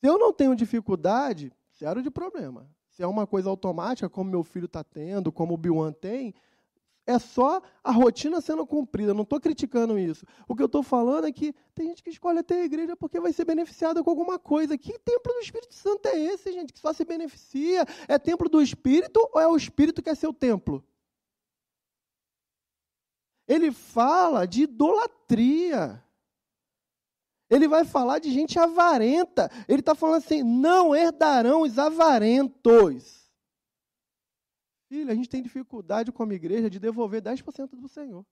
S1: Se eu não tenho dificuldade, zero de problema. Se é uma coisa automática, como meu filho está tendo, como o Biwan tem, é só a rotina sendo cumprida. Não estou criticando isso. O que eu estou falando é que tem gente que escolhe até a igreja porque vai ser beneficiada com alguma coisa. Que templo do Espírito Santo é esse, gente, que só se beneficia? É templo do Espírito ou é o Espírito que é seu templo? Ele fala de idolatria. Ele vai falar de gente avarenta. Ele está falando assim: não herdarão os avarentos. Filho, a gente tem dificuldade como igreja de devolver 10% do Senhor.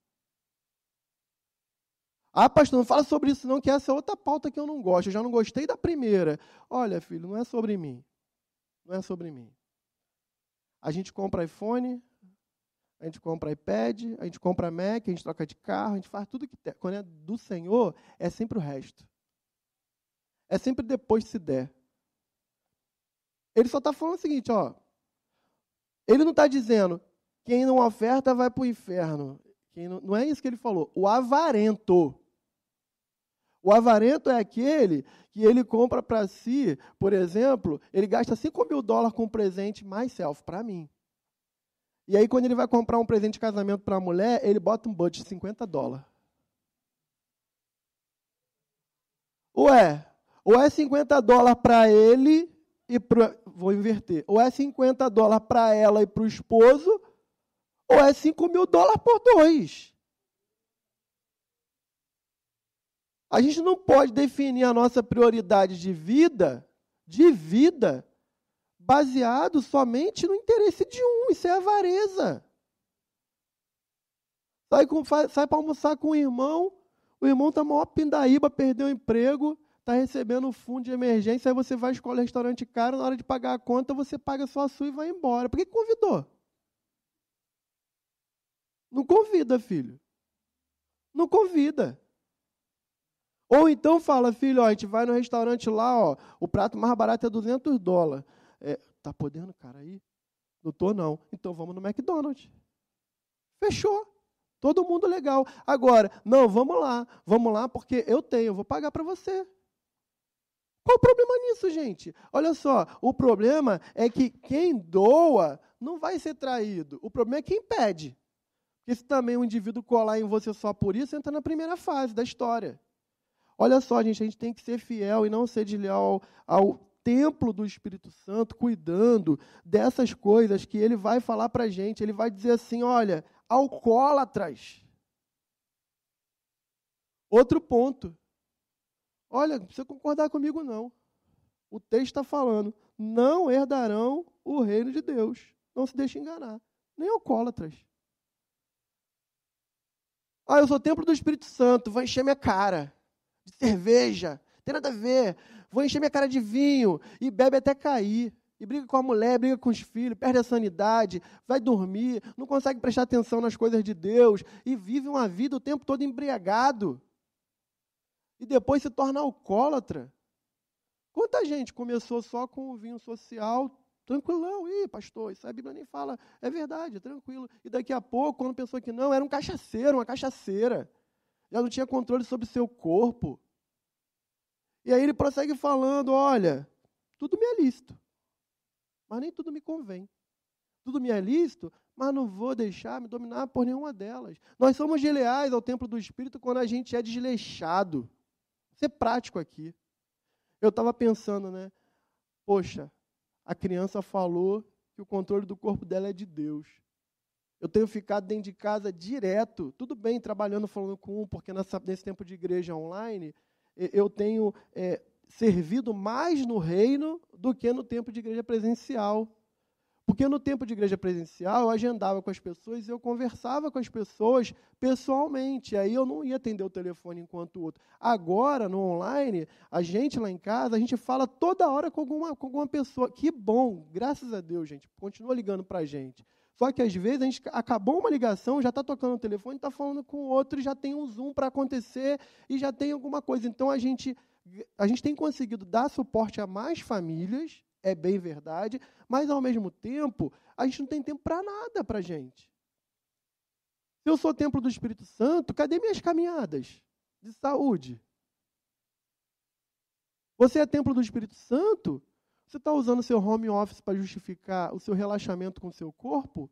S1: Ah, pastor, não fala sobre isso não, que essa é outra pauta que eu não gosto. Eu já não gostei da primeira. Olha, filho, não é sobre mim. Não é sobre mim. A gente compra iPhone, a gente compra iPad, a gente compra Mac, a gente troca de carro, a gente faz tudo que tem. Quando é do Senhor, é sempre o resto. É sempre depois se der. Ele só está falando o seguinte, ó. Ele não está dizendo quem não oferta vai para o inferno. Não, não é isso que ele falou. O avarento. O avarento é aquele que ele compra para si, por exemplo, ele gasta 5 mil dólares com um presente mais self, para mim. E aí, quando ele vai comprar um presente de casamento para a mulher, ele bota um budget de 50 dólares. Ué, ou é 50 dólares para ele e para. Vou inverter. Ou é 50 dólares para ela e para o esposo, ou é 5 mil dólares por dois. A gente não pode definir a nossa prioridade de vida, de vida, baseado somente no interesse de um. Isso é avareza. Sai, sai para almoçar com o irmão, o irmão está maior pindaíba, perdeu o emprego, está recebendo fundo de emergência, aí você vai escolher restaurante caro, na hora de pagar a conta, você paga só a sua e vai embora. Por que convidou? Não convida, filho. Não convida. Ou então fala, filho, ó, a gente vai no restaurante lá, ó, o prato mais barato é 200 dólares. É, tá podendo, cara, aí? Não tô, não. Então vamos no McDonald's. Fechou. Todo mundo legal. Agora, não, vamos lá. Vamos lá porque eu tenho, eu vou pagar para você. Qual o problema nisso, gente? Olha só, o problema é que quem doa não vai ser traído. O problema é quem pede. Porque se também um indivíduo colar em você só por isso, entra na primeira fase da história. Olha só, gente, a gente tem que ser fiel e não ser desleal ao, ao templo do Espírito Santo, cuidando dessas coisas que ele vai falar para a gente. Ele vai dizer assim: olha, alcoólatras. Outro ponto. Olha, não precisa concordar comigo, não. O texto está falando. não herdarão o reino de Deus. Não se deixe enganar. Nem alcoólatras. Ah, eu sou templo do Espírito Santo, vou encher minha cara de cerveja. Tem nada a ver. Vou encher minha cara de vinho e bebe até cair. E briga com a mulher, briga com os filhos, perde a sanidade, vai dormir, não consegue prestar atenção nas coisas de Deus e vive uma vida o tempo todo embriagado. E depois se torna alcoólatra. Quanta gente começou só com o vinho social, tranquilão, ih, pastor, isso a Bíblia nem fala, é verdade, tranquilo. E daqui a pouco, quando pensou que não, era um cachaceiro, uma cachaceira. Já não tinha controle sobre seu corpo. E aí ele prossegue falando: olha, tudo me é lícito, mas nem tudo me convém. Tudo me é lícito, mas não vou deixar me dominar por nenhuma delas. Nós somos leais ao templo do Espírito quando a gente é desleixado. Ser prático aqui. Eu estava pensando, né? Poxa, a criança falou que o controle do corpo dela é de Deus. Eu tenho ficado dentro de casa direto, tudo bem, trabalhando, falando com um, porque nessa, nesse tempo de igreja online, eu tenho é, servido mais no reino do que no tempo de igreja presencial. Porque no tempo de igreja presencial eu agendava com as pessoas e eu conversava com as pessoas pessoalmente. Aí eu não ia atender o telefone enquanto o outro. Agora, no online, a gente lá em casa, a gente fala toda hora com alguma, com alguma pessoa. Que bom, graças a Deus, gente. Continua ligando para a gente. Só que às vezes a gente acabou uma ligação, já está tocando o telefone, está falando com o outro, já tem um Zoom para acontecer e já tem alguma coisa. Então a gente, a gente tem conseguido dar suporte a mais famílias, é bem verdade, mas ao mesmo tempo a gente não tem tempo para nada para a gente. Se eu sou templo do Espírito Santo, cadê minhas caminhadas de saúde? Você é templo do Espírito Santo? Você está usando seu home office para justificar o seu relaxamento com o seu corpo?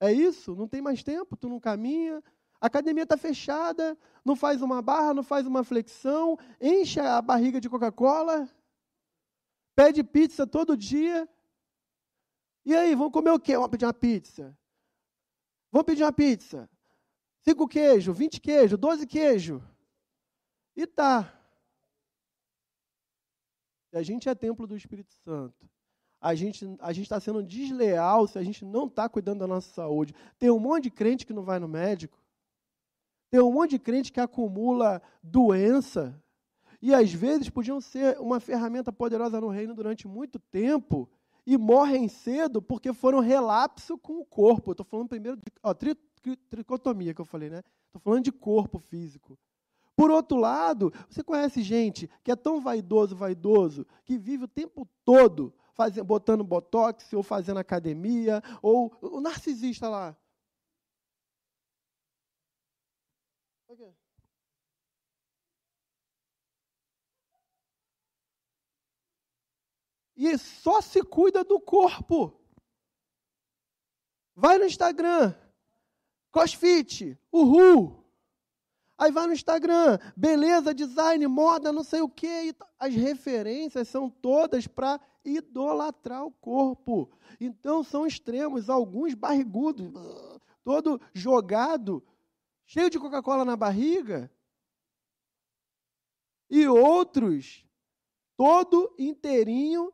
S1: É isso? Não tem mais tempo? Tu não caminha? A academia está fechada, não faz uma barra, não faz uma flexão, enche a barriga de Coca-Cola, pede pizza todo dia. E aí, vamos comer o quê? Vamos pedir uma pizza. Vamos pedir uma pizza. Cinco queijo, vinte queijo, doze queijo. E tá. Se a gente é templo do Espírito Santo, a gente a está sendo desleal se a gente não está cuidando da nossa saúde. Tem um monte de crente que não vai no médico. Tem um monte de crente que acumula doença. E às vezes podiam ser uma ferramenta poderosa no reino durante muito tempo e morrem cedo porque foram relapso com o corpo. Estou falando primeiro de ó, tri, tri, tricotomia que eu falei, né? Estou falando de corpo físico. Por outro lado, você conhece gente que é tão vaidoso, vaidoso, que vive o tempo todo fazendo, botando botox, ou fazendo academia, ou o narcisista lá. E só se cuida do corpo. Vai no Instagram, crossfit, uhul. Aí vai no Instagram, beleza, design, moda, não sei o quê. as referências são todas para idolatrar o corpo. Então são extremos, alguns barrigudos, todo jogado, cheio de Coca-Cola na barriga. E outros, todo inteirinho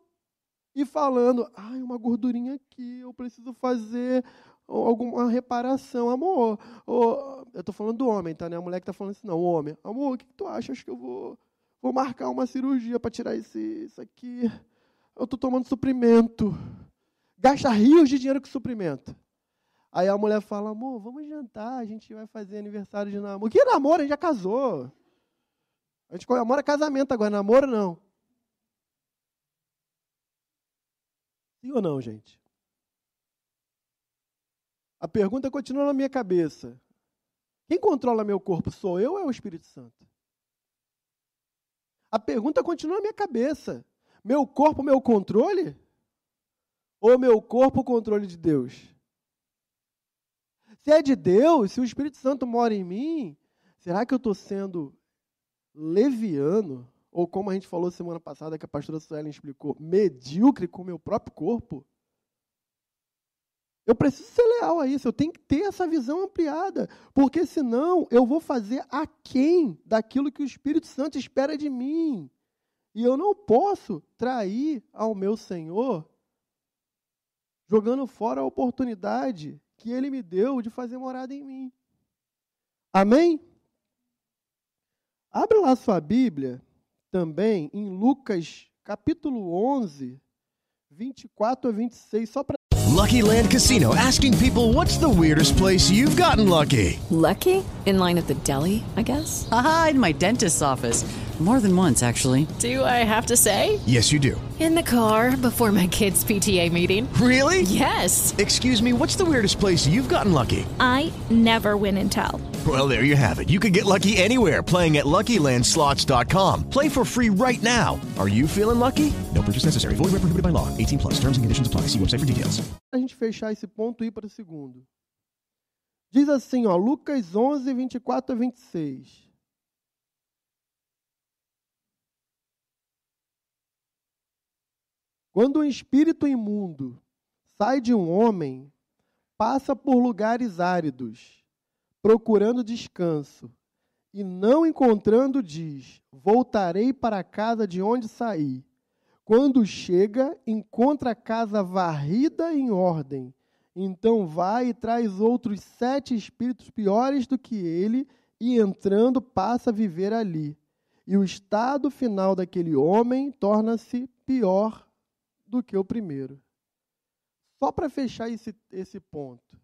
S1: e falando, ai, uma gordurinha aqui, eu preciso fazer alguma reparação. Amor, oh, eu estou falando do homem, tá? Né? A mulher que está falando assim, não, o homem. Amor, o que, que tu acha? Acho que eu vou, vou marcar uma cirurgia para tirar esse, isso aqui. Eu estou tomando suprimento. Gasta rios de dinheiro com suprimento. Aí a mulher fala, amor, vamos jantar, a gente vai fazer aniversário de namoro. Que namoro? A gente já casou. A gente comemora casamento agora, namoro não. Sim ou não, gente? A pergunta continua na minha cabeça. Quem controla meu corpo, sou eu ou é o Espírito Santo? A pergunta continua na minha cabeça. Meu corpo, meu controle? Ou meu corpo, o controle de Deus? Se é de Deus, se o Espírito Santo mora em mim, será que eu estou sendo leviano? Ou como a gente falou semana passada, que a pastora Suelen explicou, medíocre com o meu próprio corpo? Eu preciso ser leal a isso, eu tenho que ter essa visão ampliada, porque senão eu vou fazer aquém daquilo que o Espírito Santo espera de mim. E eu não posso trair ao meu Senhor jogando fora a oportunidade que ele me deu de fazer morada em mim. Amém? Abre lá sua Bíblia também em Lucas capítulo 11, 24 a 26, só para
S3: Lucky Land Casino asking people what's the weirdest place you've gotten lucky?
S2: Lucky? In line at the deli, I guess?
S4: Aha, in my dentist's office. More than once, actually.
S5: Do I have to say?
S3: Yes, you do.
S5: In the car before my kids' PTA meeting.
S3: Really?
S5: Yes.
S3: Excuse me, what's the weirdest place you've gotten lucky?
S6: I never win and tell.
S3: Well, there you have it. You can get lucky anywhere playing at LuckyLandSlots.com. Play for free right now. Are you feeling lucky? No purchase necessary. Void where prohibited by law. 18 plus. Terms and conditions apply. See website for details.
S1: a gente fechar esse ponto e ir para o segundo. Diz assim, ó, Lucas 11, 24 a 26. Quando um espírito imundo sai de um homem, passa por lugares áridos, procurando descanso, e não encontrando, diz: Voltarei para a casa de onde saí. Quando chega, encontra a casa varrida em ordem. Então vai e traz outros sete espíritos piores do que ele, e entrando passa a viver ali. E o estado final daquele homem torna-se pior do que o primeiro. Só para fechar esse, esse ponto.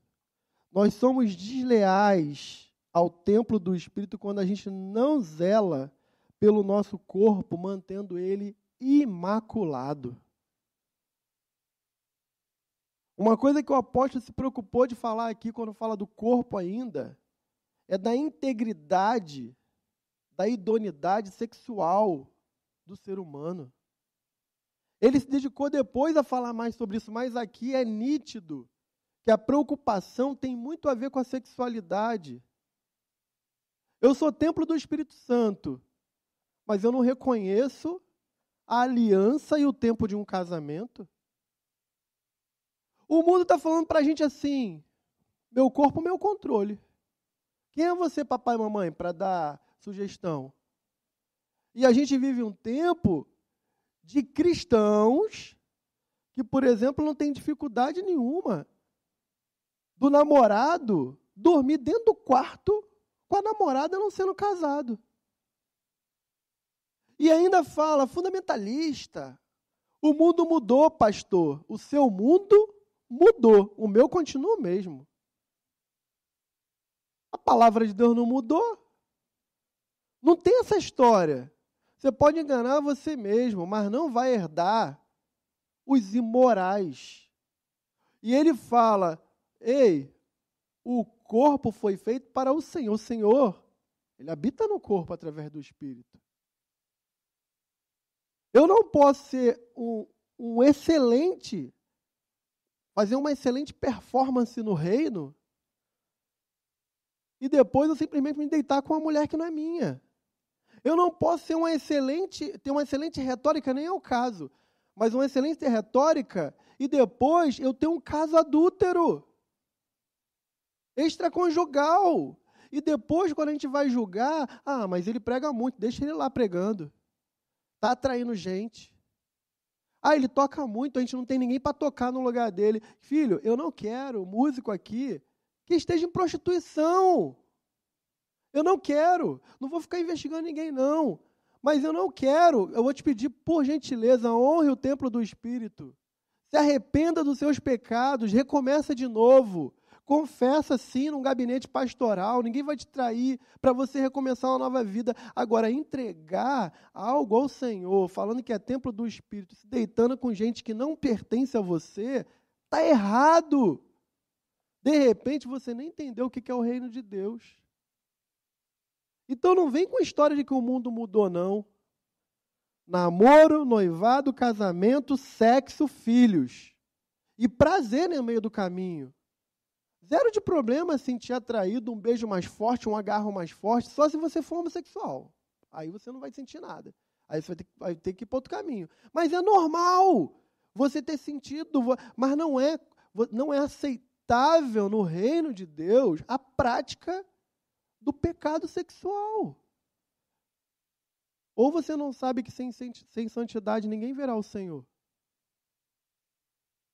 S1: Nós somos desleais ao templo do Espírito quando a gente não zela pelo nosso corpo, mantendo ele imaculado. Uma coisa que o apóstolo se preocupou de falar aqui, quando fala do corpo ainda, é da integridade, da idoneidade sexual do ser humano. Ele se dedicou depois a falar mais sobre isso, mas aqui é nítido que a preocupação tem muito a ver com a sexualidade. Eu sou templo do Espírito Santo, mas eu não reconheço a aliança e o tempo de um casamento. O mundo está falando para a gente assim: meu corpo, meu controle. Quem é você, papai e mamãe, para dar sugestão? E a gente vive um tempo de cristãos que, por exemplo, não tem dificuldade nenhuma do namorado dormir dentro do quarto com a namorada não sendo casado. E ainda fala, fundamentalista. O mundo mudou, pastor. O seu mundo mudou. O meu continua o mesmo. A palavra de Deus não mudou. Não tem essa história. Você pode enganar você mesmo, mas não vai herdar os imorais. E ele fala: ei, o corpo foi feito para o Senhor. O Senhor, ele habita no corpo através do Espírito. Eu não posso ser um, um excelente, fazer uma excelente performance no reino e depois eu simplesmente me deitar com uma mulher que não é minha. Eu não posso ser uma excelente, ter uma excelente retórica, nem é o caso, mas uma excelente retórica e depois eu ter um caso adúltero, extraconjugal. E depois, quando a gente vai julgar, ah, mas ele prega muito, deixa ele lá pregando. Está atraindo gente. Ah, ele toca muito, a gente não tem ninguém para tocar no lugar dele. Filho, eu não quero músico aqui que esteja em prostituição. Eu não quero. Não vou ficar investigando ninguém, não. Mas eu não quero. Eu vou te pedir, por gentileza, honre o templo do Espírito. Se arrependa dos seus pecados, recomeça de novo. Confessa sim num gabinete pastoral, ninguém vai te trair para você recomeçar uma nova vida. Agora, entregar algo ao Senhor, falando que é templo do Espírito, se deitando com gente que não pertence a você, está errado. De repente você nem entendeu o que é o reino de Deus. Então não vem com a história de que o mundo mudou, não. Namoro, noivado, casamento, sexo, filhos. E prazer no meio do caminho. Zero de problema sentir atraído, um beijo mais forte, um agarro mais forte, só se você for homossexual. Aí você não vai sentir nada. Aí você vai ter, vai ter que ir para outro caminho. Mas é normal você ter sentido, mas não é, não é aceitável no reino de Deus a prática do pecado sexual. Ou você não sabe que sem, sem, santidade ninguém verá o Senhor.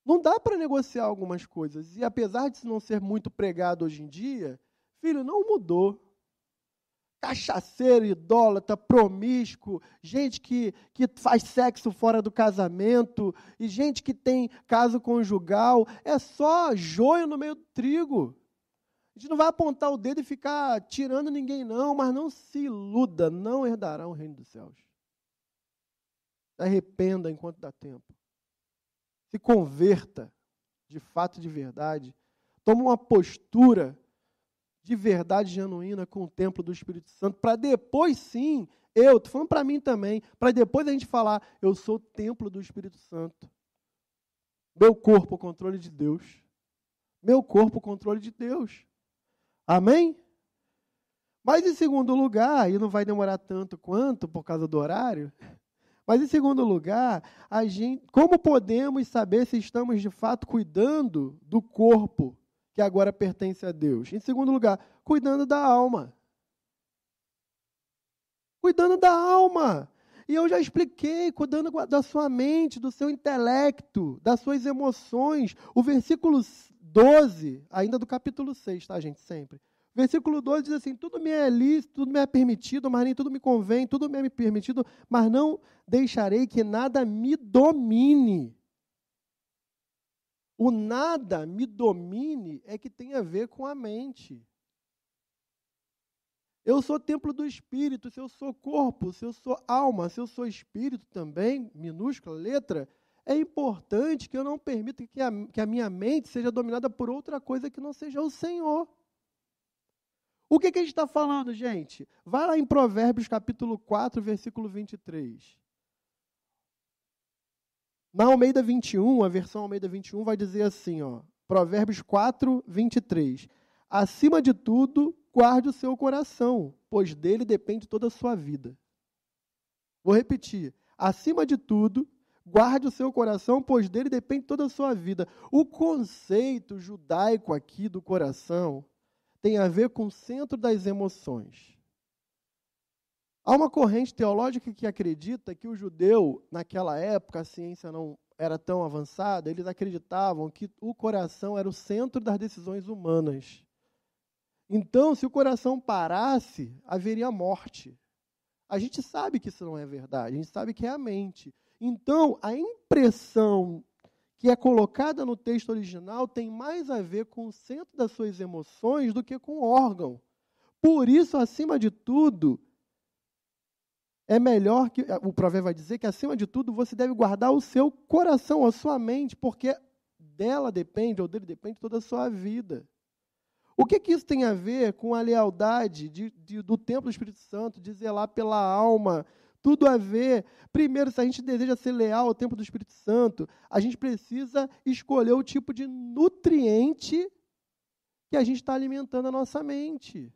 S1: Não dá para negociar algumas coisas. E apesar de não ser muito pregado hoje em dia, filho, não mudou. Cachaceiro, idólatra, promíscuo, gente que, que faz sexo fora do casamento, e gente que tem caso conjugal, é só joio no meio do trigo. Gente não vai apontar o dedo e ficar tirando ninguém, não, mas não se iluda, não herdarão o reino dos céus. Arrependa enquanto dá tempo se converta de fato de verdade, toma uma postura de verdade genuína com o templo do Espírito Santo, para depois sim, eu, estou falando para mim também, para depois a gente falar, eu sou o templo do Espírito Santo. Meu corpo, o controle de Deus. Meu corpo, o controle de Deus. Amém? Mas em segundo lugar, e não vai demorar tanto quanto por causa do horário, mas, em segundo lugar, a gente, como podemos saber se estamos de fato cuidando do corpo que agora pertence a Deus? Em segundo lugar, cuidando da alma. Cuidando da alma. E eu já expliquei, cuidando da sua mente, do seu intelecto, das suas emoções. O versículo 12, ainda do capítulo 6, tá, gente? Sempre. Versículo 12 diz assim: Tudo me é lícito, tudo me é permitido, mas nem tudo me convém, tudo me é permitido, mas não deixarei que nada me domine. O nada me domine é que tem a ver com a mente. Eu sou templo do espírito, se eu sou corpo, se eu sou alma, se eu sou espírito também, minúscula letra, é importante que eu não permita que a, que a minha mente seja dominada por outra coisa que não seja o Senhor. O que, que a gente está falando, gente? Vai lá em Provérbios capítulo 4, versículo 23. Na Almeida 21, a versão Almeida 21 vai dizer assim, ó, Provérbios 4, 23. Acima de tudo, guarde o seu coração, pois dele depende toda a sua vida. Vou repetir. Acima de tudo, guarde o seu coração, pois dele depende toda a sua vida. O conceito judaico aqui do coração tem a ver com o centro das emoções. Há uma corrente teológica que acredita que o judeu, naquela época, a ciência não era tão avançada, eles acreditavam que o coração era o centro das decisões humanas. Então, se o coração parasse, haveria morte. A gente sabe que isso não é verdade, a gente sabe que é a mente. Então, a impressão que é colocada no texto original tem mais a ver com o centro das suas emoções do que com o órgão. Por isso, acima de tudo, é melhor que. O provérbio vai dizer que, acima de tudo, você deve guardar o seu coração, a sua mente, porque dela depende, ou dele depende, toda a sua vida. O que, que isso tem a ver com a lealdade de, de, do templo do Espírito Santo, de zelar pela alma, tudo a ver. Primeiro, se a gente deseja ser leal ao tempo do Espírito Santo, a gente precisa escolher o tipo de nutriente que a gente está alimentando a nossa mente.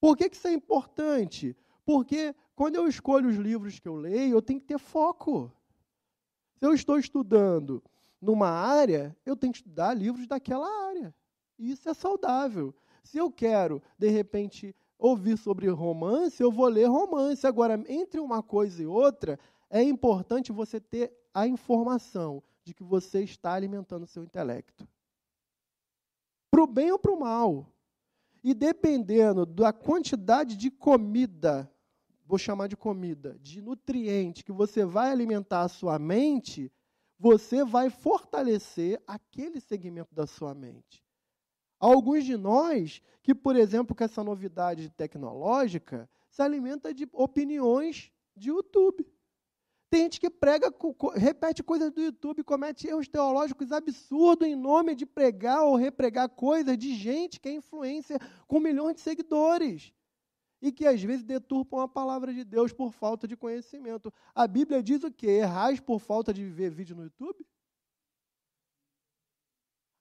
S1: Por que, que isso é importante? Porque quando eu escolho os livros que eu leio, eu tenho que ter foco. Se eu estou estudando numa área, eu tenho que estudar livros daquela área. E isso é saudável. Se eu quero, de repente, ouvir sobre romance, eu vou ler romance. Agora, entre uma coisa e outra, é importante você ter a informação de que você está alimentando o seu intelecto. Para o bem ou para o mal. E dependendo da quantidade de comida, vou chamar de comida, de nutriente que você vai alimentar a sua mente, você vai fortalecer aquele segmento da sua mente. Alguns de nós, que, por exemplo, com essa novidade tecnológica, se alimenta de opiniões de YouTube. Tem gente que prega, repete coisas do YouTube, comete erros teológicos absurdos em nome de pregar ou repregar coisas de gente que é influência com milhões de seguidores. E que às vezes deturpam a palavra de Deus por falta de conhecimento. A Bíblia diz o quê? Errais por falta de ver vídeo no YouTube?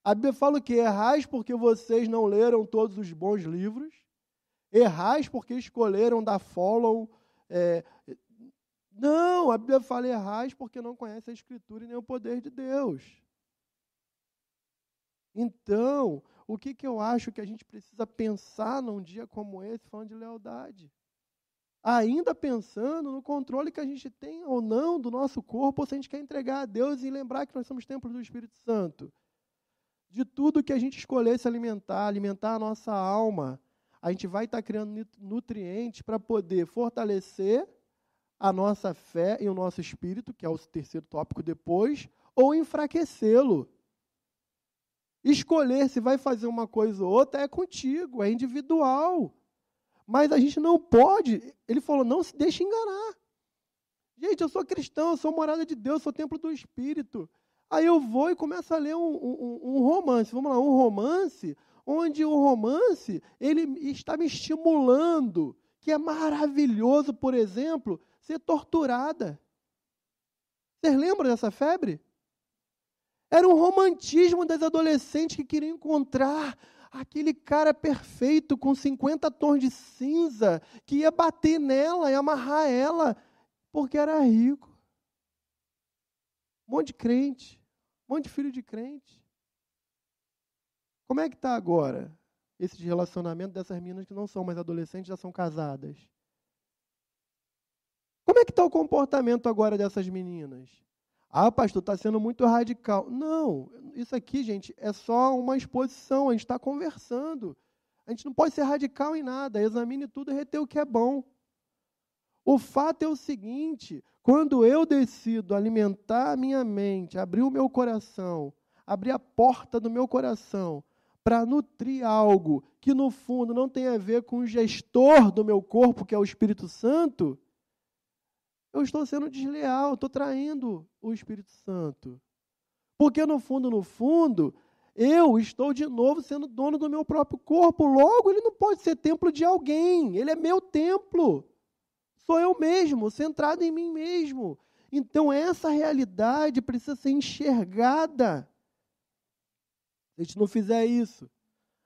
S1: A Bíblia fala o que? Errais porque vocês não leram todos os bons livros. Errais porque escolheram dar follow. É... Não, a Bíblia fala errais porque não conhece a Escritura e nem o poder de Deus. Então, o que, que eu acho que a gente precisa pensar num dia como esse, falando de lealdade? ainda pensando no controle que a gente tem ou não do nosso corpo, se a gente quer entregar a Deus e lembrar que nós somos templos do Espírito Santo. De tudo que a gente escolher se alimentar, alimentar a nossa alma, a gente vai estar criando nutrientes para poder fortalecer a nossa fé e o nosso espírito, que é o terceiro tópico depois, ou enfraquecê-lo. Escolher se vai fazer uma coisa ou outra é contigo, é individual. Mas a gente não pode, ele falou, não se deixe enganar. Gente, eu sou cristão, eu sou morada de Deus, sou templo do Espírito. Aí eu vou e começo a ler um, um, um, romance. Vamos lá, um romance onde o romance ele está me estimulando, que é maravilhoso, por exemplo, ser torturada. Vocês lembram dessa febre? Era um romantismo das adolescentes que queriam encontrar aquele cara perfeito com 50 tons de cinza que ia bater nela e amarrar ela porque era rico. Um monte de crente, um monte de filho de crente. Como é que está agora esse relacionamento dessas meninas que não são mais adolescentes, já são casadas? Como é que está o comportamento agora dessas meninas? Ah, pastor, está sendo muito radical. Não, isso aqui, gente, é só uma exposição, a gente está conversando. A gente não pode ser radical em nada, examine tudo e reter o que é bom. O fato é o seguinte: quando eu decido alimentar a minha mente, abrir o meu coração, abrir a porta do meu coração para nutrir algo que no fundo não tem a ver com o gestor do meu corpo, que é o Espírito Santo, eu estou sendo desleal, estou traindo o Espírito Santo. Porque no fundo, no fundo, eu estou de novo sendo dono do meu próprio corpo. Logo, ele não pode ser templo de alguém. Ele é meu templo. Sou eu mesmo, centrado em mim mesmo. Então, essa realidade precisa ser enxergada. Se a gente não fizer isso,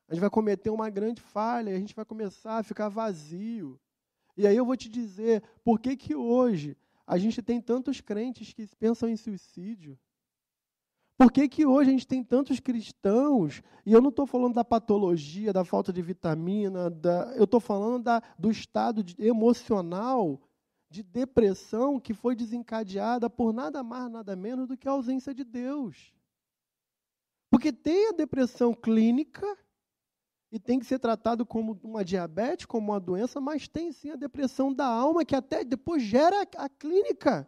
S1: a gente vai cometer uma grande falha, a gente vai começar a ficar vazio. E aí eu vou te dizer por que, que hoje a gente tem tantos crentes que pensam em suicídio. Por que, que hoje a gente tem tantos cristãos, e eu não estou falando da patologia, da falta de vitamina, da, eu estou falando da, do estado de, emocional de depressão que foi desencadeada por nada mais, nada menos do que a ausência de Deus. Porque tem a depressão clínica, e tem que ser tratado como uma diabetes, como uma doença, mas tem sim a depressão da alma, que até depois gera a, a clínica.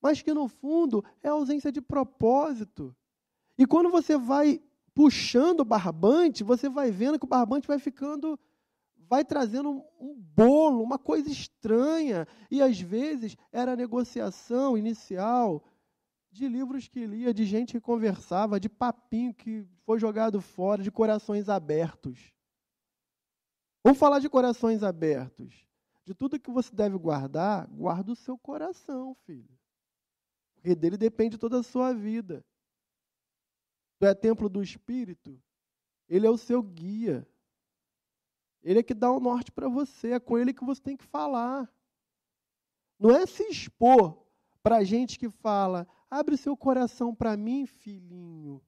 S1: Mas que no fundo é ausência de propósito. E quando você vai puxando o barbante, você vai vendo que o barbante vai ficando, vai trazendo um, bolo, uma coisa estranha. E às vezes era a negociação inicial de livros que lia, de gente que conversava, de papinho que foi jogado fora, de corações abertos. Vamos falar de corações abertos. De tudo que você deve guardar, guarda o seu coração, filho. Porque dele depende toda a sua vida. Tu é templo do Espírito, ele é o seu guia. Ele é que dá o norte para você, é com ele que você tem que falar. Não é se expor para gente que fala, Abre seu coração para mim, filhinho.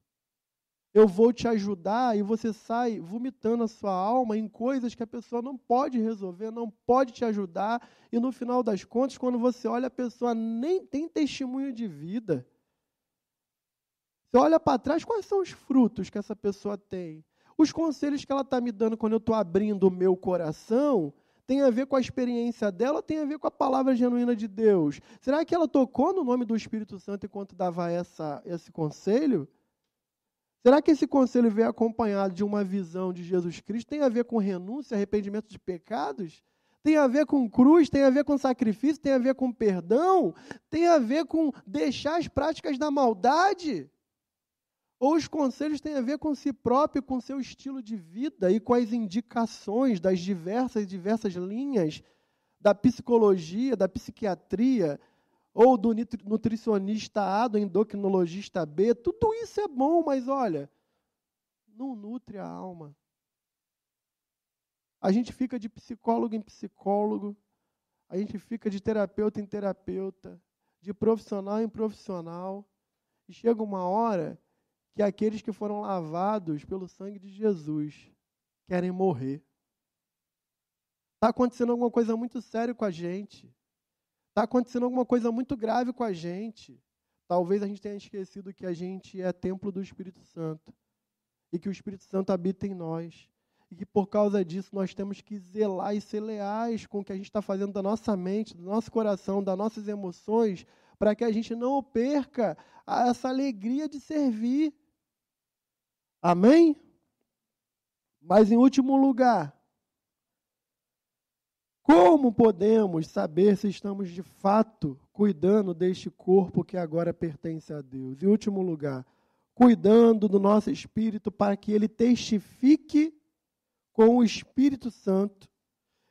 S1: Eu vou te ajudar e você sai vomitando a sua alma em coisas que a pessoa não pode resolver, não pode te ajudar. E no final das contas, quando você olha, a pessoa nem tem testemunho de vida. Você olha para trás, quais são os frutos que essa pessoa tem? Os conselhos que ela está me dando quando eu estou abrindo o meu coração tem a ver com a experiência dela tem a ver com a palavra genuína de Deus? Será que ela tocou no nome do Espírito Santo enquanto dava essa, esse conselho? Será que esse conselho veio acompanhado de uma visão de Jesus Cristo? Tem a ver com renúncia, arrependimento de pecados? Tem a ver com cruz, tem a ver com sacrifício, tem a ver com perdão, tem a ver com deixar as práticas da maldade? Ou os conselhos têm a ver com si próprio, com seu estilo de vida e com as indicações das diversas diversas linhas da psicologia, da psiquiatria, ou do nutricionista A, do endocrinologista B. Tudo isso é bom, mas olha, não nutre a alma. A gente fica de psicólogo em psicólogo, a gente fica de terapeuta em terapeuta, de profissional em profissional, e chega uma hora que aqueles que foram lavados pelo sangue de Jesus querem morrer. Está acontecendo alguma coisa muito séria com a gente. Está acontecendo alguma coisa muito grave com a gente. Talvez a gente tenha esquecido que a gente é templo do Espírito Santo e que o Espírito Santo habita em nós. E que por causa disso nós temos que zelar e ser leais com o que a gente está fazendo da nossa mente, do nosso coração, das nossas emoções, para que a gente não perca essa alegria de servir. Amém? Mas em último lugar, como podemos saber se estamos de fato cuidando deste corpo que agora pertence a Deus? Em último lugar, cuidando do nosso espírito para que ele testifique com o Espírito Santo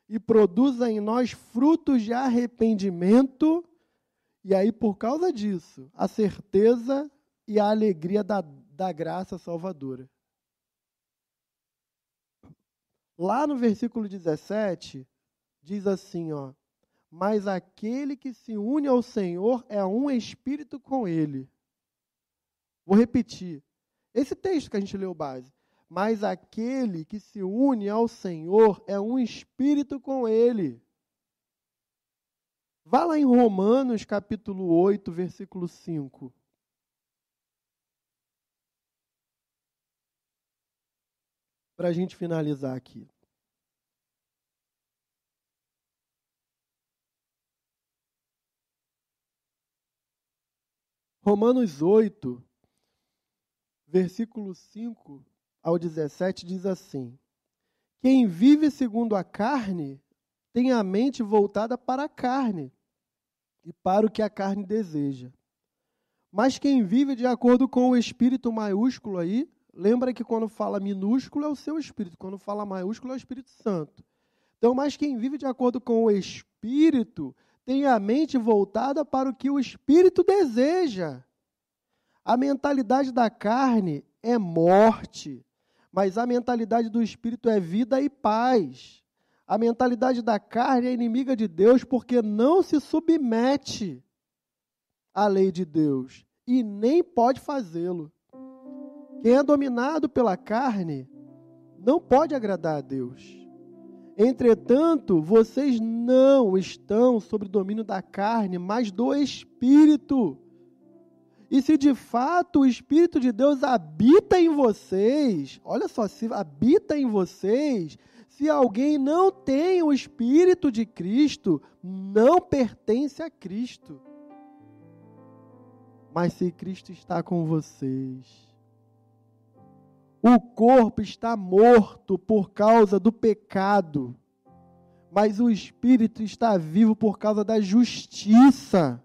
S1: e produza em nós frutos de arrependimento, e aí, por causa disso, a certeza e a alegria da, da graça salvadora. Lá no versículo 17, diz assim, ó: "Mas aquele que se une ao Senhor é um espírito com ele." Vou repetir. Esse texto que a gente leu base. Mas aquele que se une ao Senhor é um espírito com ele. Vá lá em Romanos capítulo 8, versículo 5. Para a gente finalizar aqui. Romanos 8, versículo 5 ao 17 diz assim: Quem vive segundo a carne tem a mente voltada para a carne e para o que a carne deseja. Mas quem vive de acordo com o espírito maiúsculo aí, lembra que quando fala minúsculo é o seu espírito, quando fala maiúsculo é o Espírito Santo. Então, mas quem vive de acordo com o espírito tem a mente voltada para o que o espírito deseja. A mentalidade da carne é morte, mas a mentalidade do espírito é vida e paz. A mentalidade da carne é inimiga de Deus porque não se submete à lei de Deus e nem pode fazê-lo. Quem é dominado pela carne não pode agradar a Deus. Entretanto, vocês não estão sob domínio da carne, mas do espírito e se de fato o Espírito de Deus habita em vocês, olha só, se habita em vocês, se alguém não tem o Espírito de Cristo, não pertence a Cristo. Mas se Cristo está com vocês, o corpo está morto por causa do pecado, mas o espírito está vivo por causa da justiça.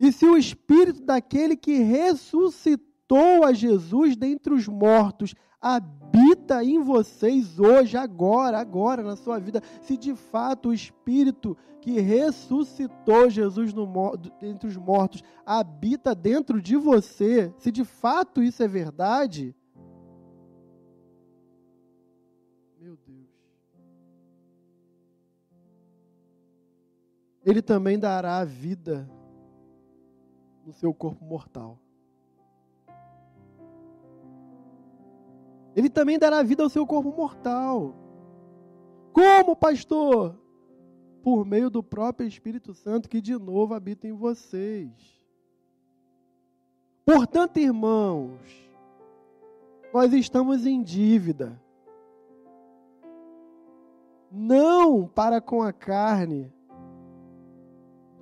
S1: E se o espírito daquele que ressuscitou a Jesus dentre os mortos habita em vocês hoje, agora, agora na sua vida, se de fato o espírito que ressuscitou Jesus no, dentre os mortos habita dentro de você, se de fato isso é verdade, Ele também dará vida no seu corpo mortal. Ele também dará vida ao seu corpo mortal. Como, pastor? Por meio do próprio Espírito Santo que de novo habita em vocês. Portanto, irmãos, nós estamos em dívida. Não para com a carne.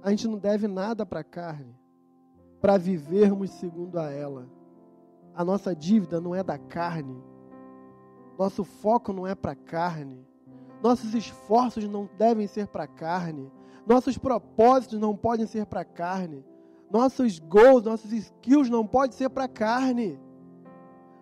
S1: A gente não deve nada para a carne para vivermos segundo a ela. A nossa dívida não é da carne. Nosso foco não é para a carne. Nossos esforços não devem ser para a carne. Nossos propósitos não podem ser para a carne. Nossos goals, nossos skills não podem ser para a carne.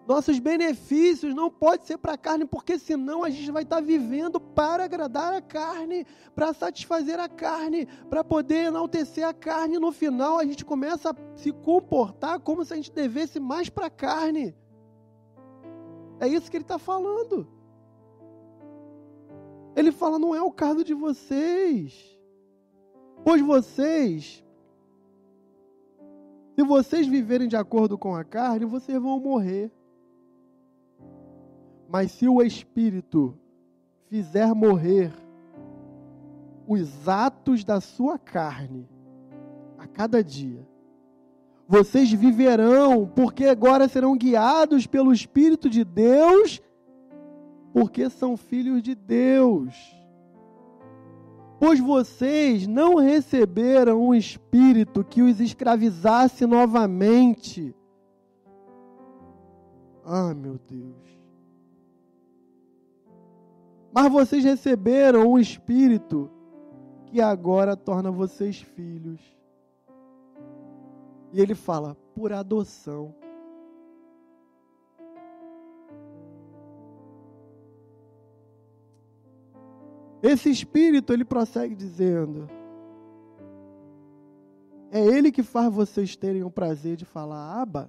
S1: Nossos benefícios não pode ser para a carne, porque senão a gente vai estar tá vivendo para agradar a carne, para satisfazer a carne, para poder enaltecer a carne. No final, a gente começa a se comportar como se a gente devesse mais para a carne. É isso que ele está falando. Ele fala: não é o caso de vocês, pois vocês, se vocês viverem de acordo com a carne, vocês vão morrer. Mas se o Espírito fizer morrer os atos da sua carne a cada dia, vocês viverão, porque agora serão guiados pelo Espírito de Deus, porque são filhos de Deus. Pois vocês não receberam um espírito que os escravizasse novamente. Ah, meu Deus. Mas vocês receberam um espírito que agora torna vocês filhos. E ele fala, por adoção. Esse espírito, ele prossegue dizendo: É ele que faz vocês terem o prazer de falar, Aba.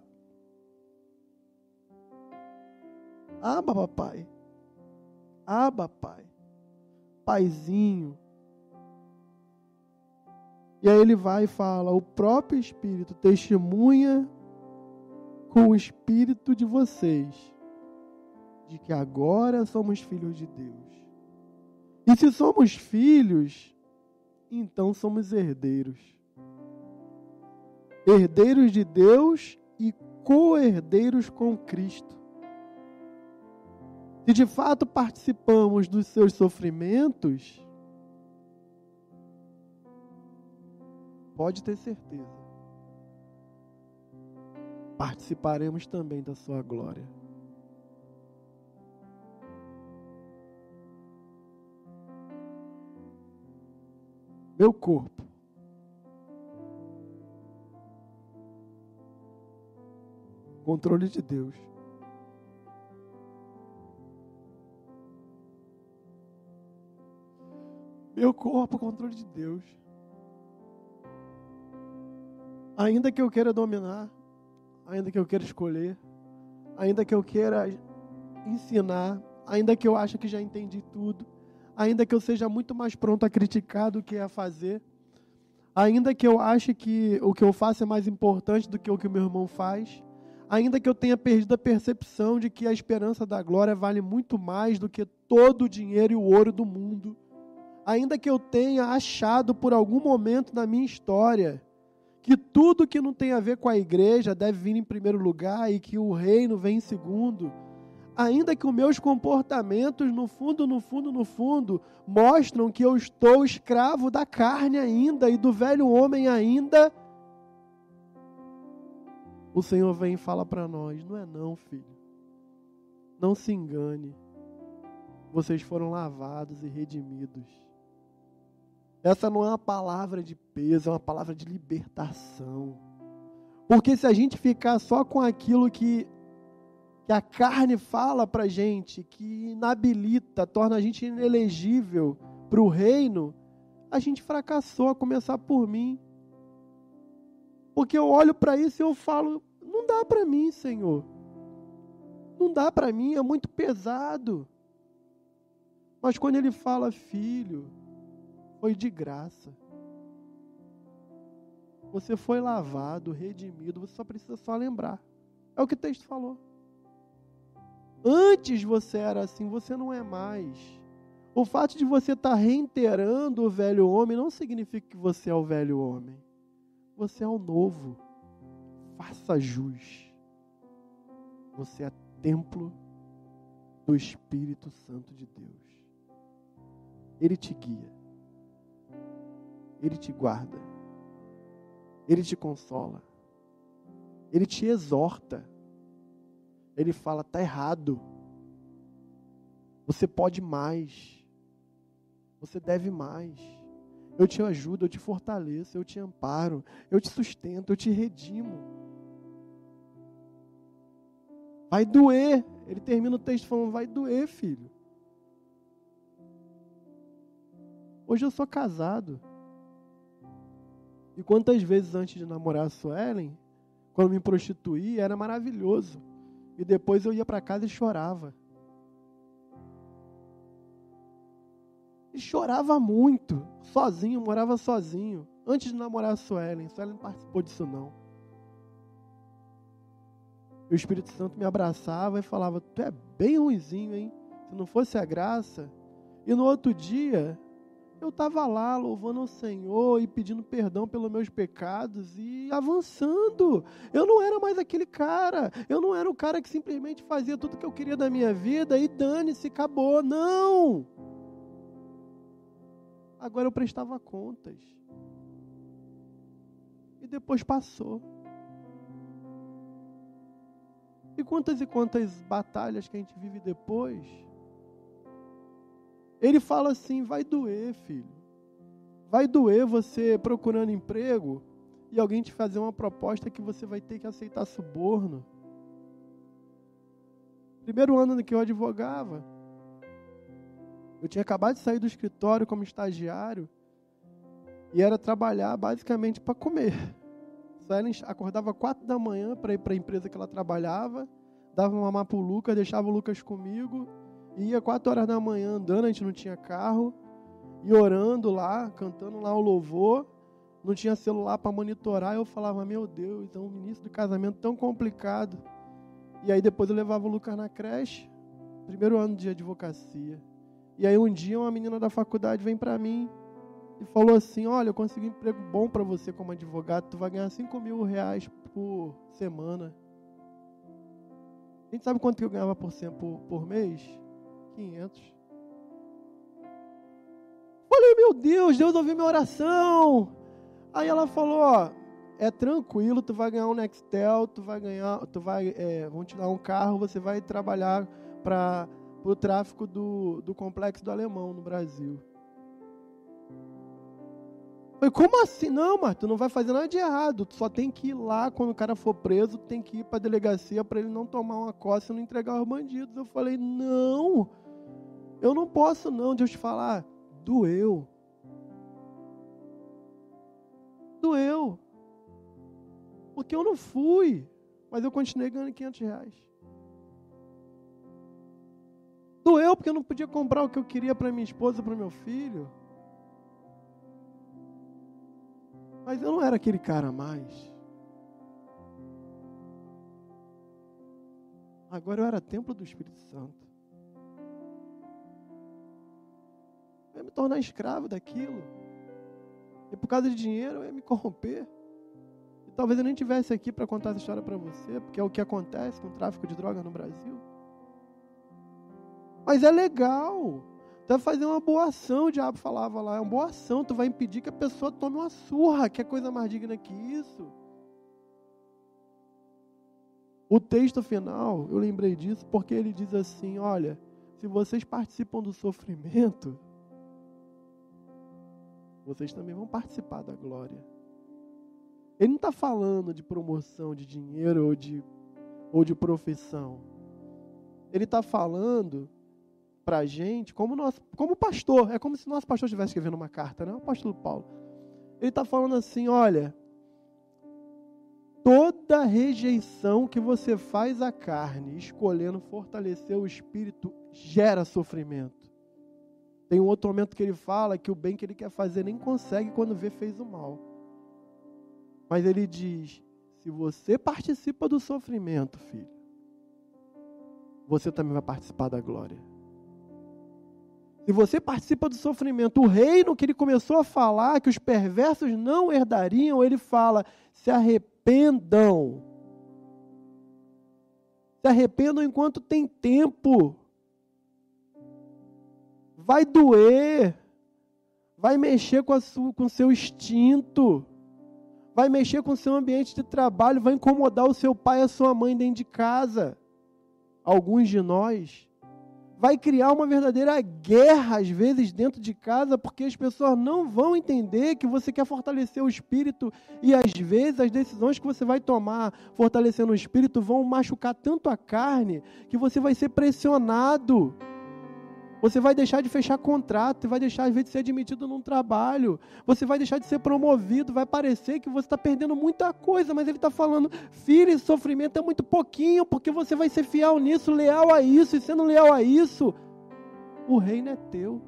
S1: Aba, papai. Aba, pai. Paizinho. E aí ele vai e fala: O próprio Espírito testemunha com o Espírito de vocês de que agora somos filhos de Deus. E se somos filhos, então somos herdeiros. Herdeiros de Deus e co-herdeiros com Cristo. Se de fato participamos dos seus sofrimentos, pode ter certeza, participaremos também da sua glória. meu corpo. Controle de Deus. Meu corpo, controle de Deus. Ainda que eu queira dominar, ainda que eu queira escolher, ainda que eu queira ensinar, ainda que eu ache que já entendi tudo, ainda que eu seja muito mais pronto a criticar do que a fazer, ainda que eu ache que o que eu faço é mais importante do que o que o meu irmão faz, ainda que eu tenha perdido a percepção de que a esperança da glória vale muito mais do que todo o dinheiro e o ouro do mundo, ainda que eu tenha achado por algum momento na minha história que tudo que não tem a ver com a igreja deve vir em primeiro lugar e que o reino vem em segundo, ainda que os meus comportamentos, no fundo, no fundo, no fundo, mostram que eu estou escravo da carne ainda e do velho homem ainda, o Senhor vem e fala para nós: não é não, filho. Não se engane. Vocês foram lavados e redimidos. Essa não é uma palavra de peso, é uma palavra de libertação. Porque se a gente ficar só com aquilo que que a carne fala para gente, que inabilita, torna a gente inelegível para o reino, a gente fracassou, a começar por mim. Porque eu olho para isso e eu falo: não dá para mim, Senhor. Não dá para mim, é muito pesado. Mas quando ele fala, filho, foi de graça. Você foi lavado, redimido, você só precisa só lembrar. É o que o texto falou. Antes você era assim, você não é mais. O fato de você estar tá reiterando o velho homem não significa que você é o velho homem. Você é o novo. Faça jus. Você é templo do Espírito Santo de Deus. Ele te guia. Ele te guarda. Ele te consola. Ele te exorta ele fala: está errado. Você pode mais. Você deve mais. Eu te ajudo, eu te fortaleço, eu te amparo, eu te sustento, eu te redimo. Vai doer. Ele termina o texto falando: vai doer, filho. Hoje eu sou casado. E quantas vezes antes de namorar a Suelen, quando me prostituí, era maravilhoso. E depois eu ia para casa e chorava. E chorava muito, sozinho, morava sozinho. Antes de namorar a Suelen, Suelen não participou disso não. E o Espírito Santo me abraçava e falava: Tu é bem ruizinho, hein? Se não fosse a graça, E no outro dia, eu estava lá louvando o Senhor e pedindo perdão pelos meus pecados e avançando. Eu não era mais aquele cara. Eu não era o cara que simplesmente fazia tudo que eu queria da minha vida e dane-se, acabou. Não! Agora eu prestava contas. E depois passou. E quantas e quantas batalhas que a gente vive depois ele fala assim: vai doer, filho. Vai doer você procurando emprego e alguém te fazer uma proposta que você vai ter que aceitar suborno. Primeiro ano que eu advogava, eu tinha acabado de sair do escritório como estagiário e era trabalhar basicamente para comer. Ellen acordava quatro da manhã para ir para a empresa que ela trabalhava, dava uma mamar para o Lucas, deixava o Lucas comigo ia quatro horas da manhã andando, a gente não tinha carro, e orando lá, cantando lá o louvor, não tinha celular para monitorar, eu falava, meu Deus, é um início do casamento tão complicado. E aí depois eu levava o Lucas na creche, primeiro ano de advocacia. E aí um dia uma menina da faculdade vem para mim e falou assim, olha, eu consegui um emprego bom para você como advogado, tu vai ganhar 5 mil reais por semana. A gente sabe quanto que eu ganhava por, por, por mês? 500. Falei, meu Deus, Deus ouviu minha oração. Aí ela falou, ó, é tranquilo, tu vai ganhar um Nextel, tu vai ganhar, tu vai, é, vão te dar um carro, você vai trabalhar para o tráfico do, do complexo do alemão no Brasil. Falei, como assim? Não, mas tu não vai fazer nada de errado. Tu só tem que ir lá, quando o cara for preso, tem que ir para a delegacia para ele não tomar uma coça e não entregar os bandidos. Eu falei, não. Eu não posso não, Deus te falar, doeu. Doeu. Porque eu não fui, mas eu continuei ganhando 500 reais. Doeu porque eu não podia comprar o que eu queria para minha esposa, para meu filho. Mas eu não era aquele cara mais. Agora eu era templo do Espírito Santo. Eu ia me tornar escravo daquilo. E por causa de dinheiro eu ia me corromper. E talvez eu nem tivesse aqui para contar essa história para você, porque é o que acontece com o tráfico de drogas no Brasil. Mas é legal. Tu vai fazer uma boa ação, o diabo falava lá. É uma boa ação, tu vai impedir que a pessoa tome uma surra, que é coisa mais digna que isso. O texto final, eu lembrei disso porque ele diz assim: olha, se vocês participam do sofrimento, vocês também vão participar da glória. Ele não está falando de promoção de dinheiro ou de, ou de profissão. Ele está falando para a gente como, nós, como pastor. É como se nosso pastor estivesse escrevendo uma carta, né? O apóstolo Paulo. Ele está falando assim: olha, toda rejeição que você faz à carne, escolhendo fortalecer o espírito, gera sofrimento. Tem um outro momento que ele fala que o bem que ele quer fazer nem consegue quando vê fez o mal. Mas ele diz: se você participa do sofrimento, filho, você também vai participar da glória. Se você participa do sofrimento, o reino que ele começou a falar, que os perversos não herdariam, ele fala: se arrependam. Se arrependam enquanto tem tempo vai doer, vai mexer com, o seu instinto, vai mexer com o seu ambiente de trabalho, vai incomodar o seu pai e a sua mãe dentro de casa. Alguns de nós. Vai criar uma verdadeira guerra, às vezes, dentro de casa, porque as pessoas não vão entender que você quer fortalecer o espírito. E, às vezes, as decisões que você vai tomar fortalecendo o espírito vão machucar tanto a carne que você vai ser pressionado você vai deixar de fechar contrato, vai deixar, de ser admitido num trabalho. Você vai deixar de ser promovido. Vai parecer que você está perdendo muita coisa, mas ele está falando, filho, esse sofrimento é muito pouquinho, porque você vai ser fiel nisso, leal a isso, e sendo leal a isso, o reino é teu.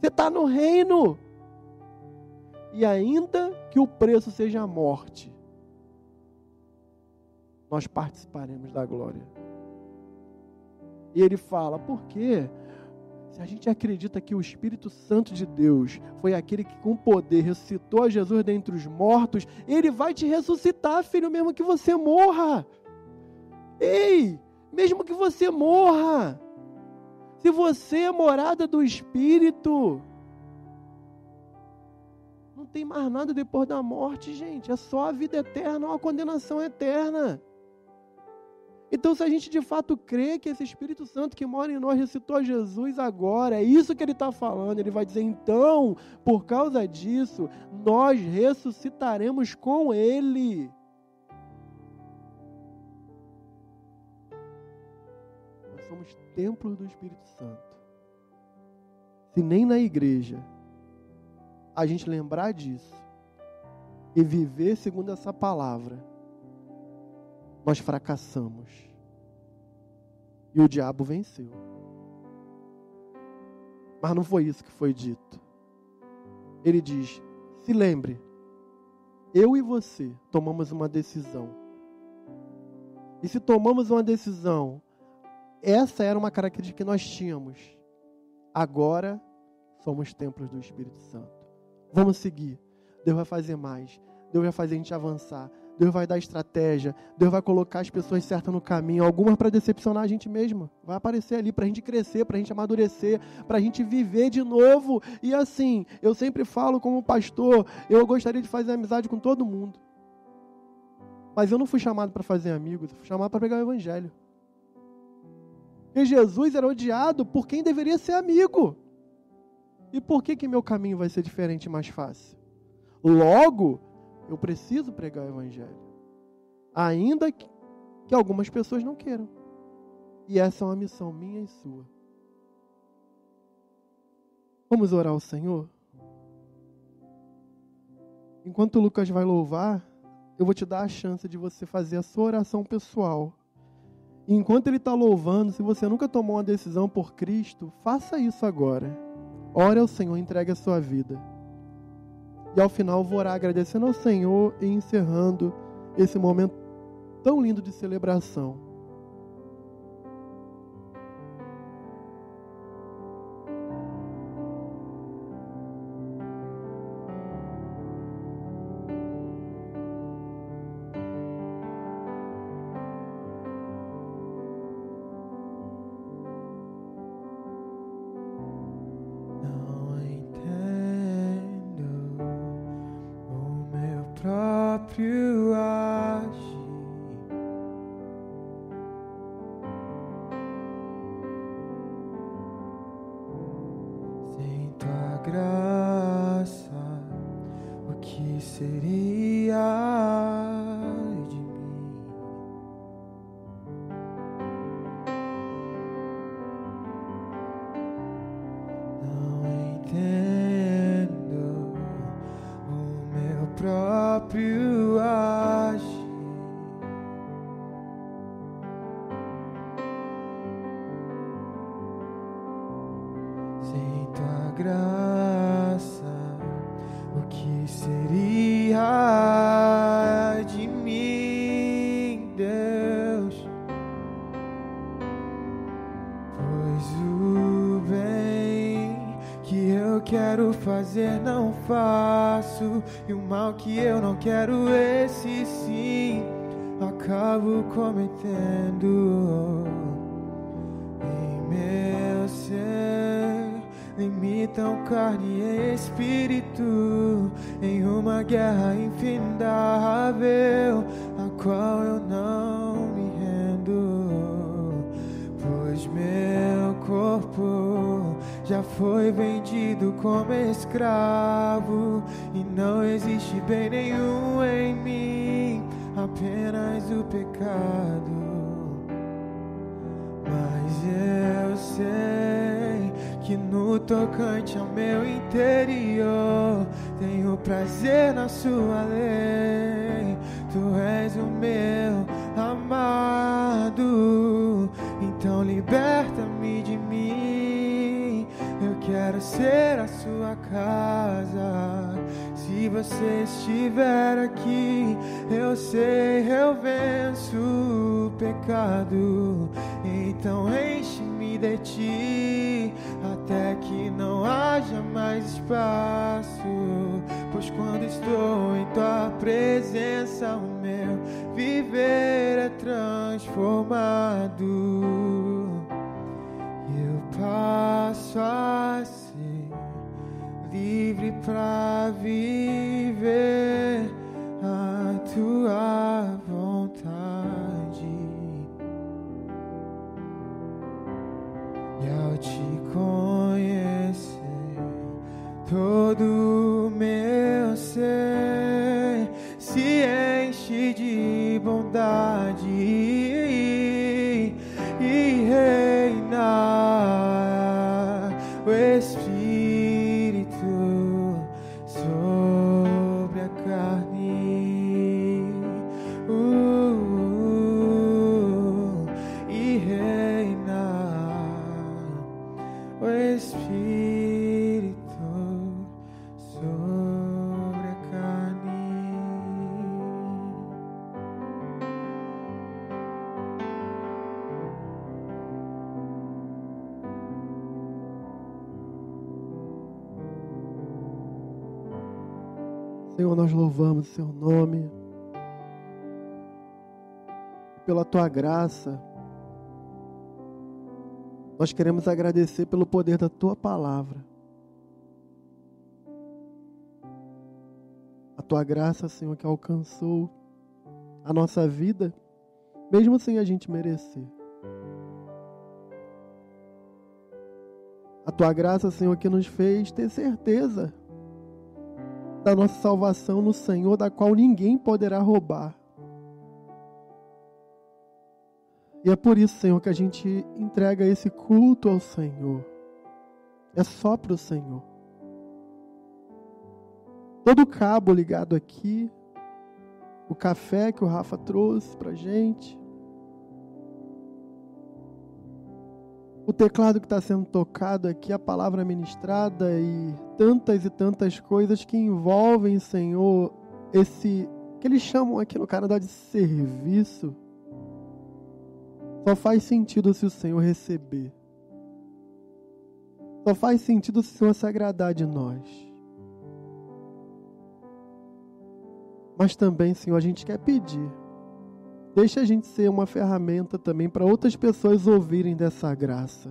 S1: Você está no reino. E ainda que o preço seja a morte, nós participaremos da glória. E ele fala: por quê? Se a gente acredita que o Espírito Santo de Deus foi aquele que com poder ressuscitou a Jesus dentre os mortos, ele vai te ressuscitar, filho, mesmo que você morra. Ei, mesmo que você morra. Se você é morada do Espírito, não tem mais nada depois da morte, gente. É só a vida eterna ou a condenação eterna. Então, se a gente de fato crê que esse Espírito Santo que mora em nós ressuscitou Jesus agora, é isso que ele está falando. Ele vai dizer, então, por causa disso, nós ressuscitaremos com ele. Nós somos templos do Espírito Santo. Se nem na igreja a gente lembrar disso e viver segundo essa palavra, nós fracassamos. E o diabo venceu. Mas não foi isso que foi dito. Ele diz: se lembre, eu e você tomamos uma decisão. E se tomamos uma decisão, essa era uma característica que nós tínhamos. Agora somos templos do Espírito Santo. Vamos seguir. Deus vai fazer mais. Deus vai fazer a gente avançar. Deus vai dar estratégia, Deus vai colocar as pessoas certas no caminho, algumas para decepcionar a gente mesmo. Vai aparecer ali para a gente crescer, para a gente amadurecer, para a gente viver de novo. E assim, eu sempre falo como pastor, eu gostaria de fazer amizade com todo mundo. Mas eu não fui chamado para fazer amigos, eu fui chamado para pregar o evangelho. E Jesus era odiado por quem deveria ser amigo. E por que que meu caminho vai ser diferente e mais fácil? Logo, eu preciso pregar o Evangelho. Ainda que, que algumas pessoas não queiram. E essa é uma missão minha e sua. Vamos orar ao Senhor? Enquanto o Lucas vai louvar, eu vou te dar a chance de você fazer a sua oração pessoal. Enquanto ele está louvando, se você nunca tomou uma decisão por Cristo, faça isso agora. Ore ao Senhor, entregue a sua vida. E ao final vou orar agradecendo ao Senhor e encerrando esse momento tão lindo de celebração.
S8: Quero, Pois quando estou em tua presença, o meu viver é transformado. E eu passo a ser livre para viver a tua vontade. E ao te conhecer,
S1: Seu nome. Pela Tua graça. Nós queremos agradecer pelo poder da Tua palavra. A Tua graça, Senhor, que alcançou a nossa vida, mesmo sem a gente merecer. A Tua graça, Senhor, que nos fez ter certeza da nossa salvação no Senhor, da qual ninguém poderá roubar. E é por isso, Senhor, que a gente entrega esse culto ao Senhor. É só para o Senhor. Todo o cabo ligado aqui, o café que o Rafa trouxe para gente, o teclado que está sendo tocado aqui, a palavra ministrada e tantas e tantas coisas que envolvem, Senhor, esse que eles chamam aqui no Canadá de serviço, só faz sentido se o Senhor receber. Só faz sentido se o Senhor se agradar de nós. Mas também, Senhor, a gente quer pedir. Deixa a gente ser uma ferramenta também para outras pessoas ouvirem dessa graça,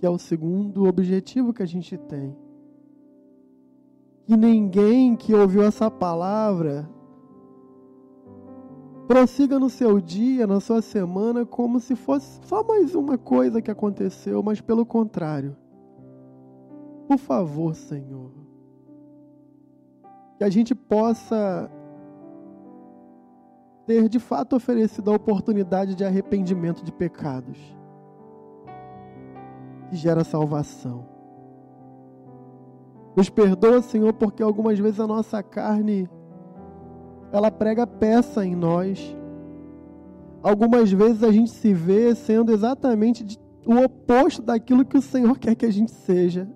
S1: que é o segundo objetivo que a gente tem. Que ninguém que ouviu essa palavra prossiga no seu dia, na sua semana, como se fosse só mais uma coisa que aconteceu, mas pelo contrário. Por favor, Senhor, que a gente possa ter de fato oferecido a oportunidade de arrependimento de pecados, que gera salvação. Nos perdoa, Senhor, porque algumas vezes a nossa carne ela prega peça em nós. Algumas vezes a gente se vê sendo exatamente o oposto daquilo que o Senhor quer que a gente seja.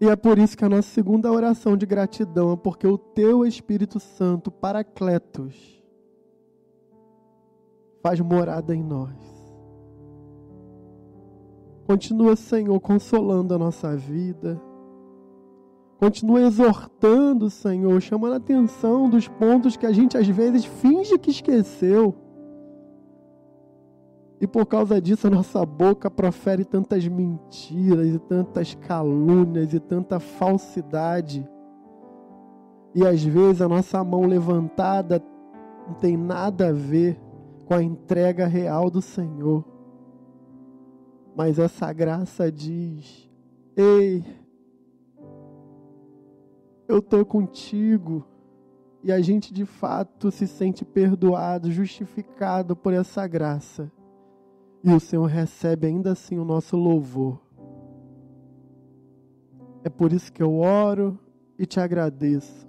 S1: E é por isso que a nossa segunda oração de gratidão é porque o teu Espírito Santo, Paracletos, faz morada em nós. Continua, Senhor, consolando a nossa vida. Continua exortando, Senhor, chamando a atenção dos pontos que a gente às vezes finge que esqueceu. E por causa disso, a nossa boca profere tantas mentiras e tantas calúnias e tanta falsidade. E às vezes a nossa mão levantada não tem nada a ver com a entrega real do Senhor. Mas essa graça diz: Ei, eu estou contigo. E a gente de fato se sente perdoado, justificado por essa graça. E o Senhor recebe ainda assim o nosso louvor. É por isso que eu oro e te agradeço.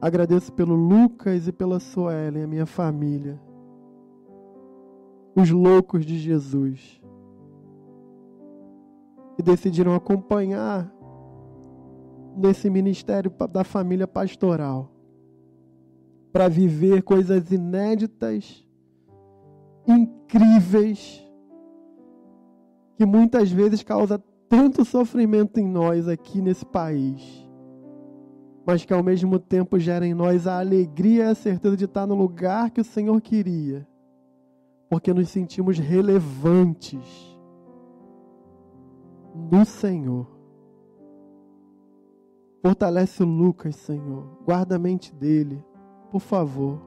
S1: Agradeço pelo Lucas e pela Suelen, a minha família. Os loucos de Jesus. Que decidiram acompanhar nesse ministério da família pastoral. Para viver coisas inéditas incríveis que muitas vezes causa tanto sofrimento em nós aqui nesse país, mas que ao mesmo tempo gera em nós a alegria e a certeza de estar no lugar que o Senhor queria, porque nos sentimos relevantes no Senhor. Fortalece o Lucas, Senhor. Guarda a mente dele, por favor.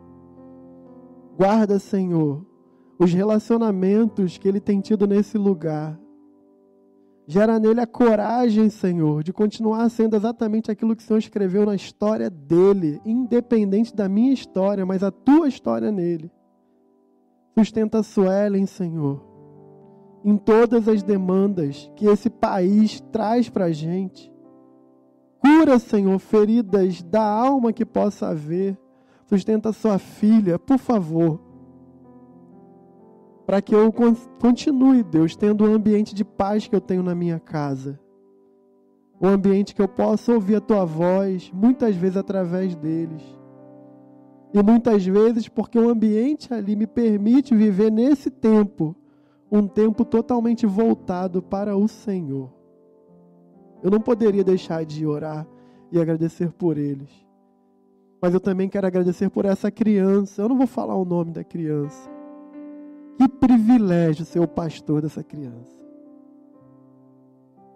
S1: Guarda, Senhor, os relacionamentos que ele tem tido nesse lugar. Gera nele a coragem, Senhor, de continuar sendo exatamente aquilo que o Senhor escreveu na história dele, independente da minha história, mas a tua história nele. Sustenta a Suelen, Senhor, em todas as demandas que esse país traz para a gente. Cura, Senhor, feridas da alma que possa haver. Sustenta sua filha, por favor. Para que eu continue, Deus, tendo o ambiente de paz que eu tenho na minha casa. Um ambiente que eu possa ouvir a tua voz, muitas vezes através deles. E muitas vezes porque o ambiente ali me permite viver nesse tempo, um tempo totalmente voltado para o Senhor. Eu não poderia deixar de orar e agradecer por eles. Mas eu também quero agradecer por essa criança. Eu não vou falar o nome da criança. Que privilégio ser o pastor dessa criança.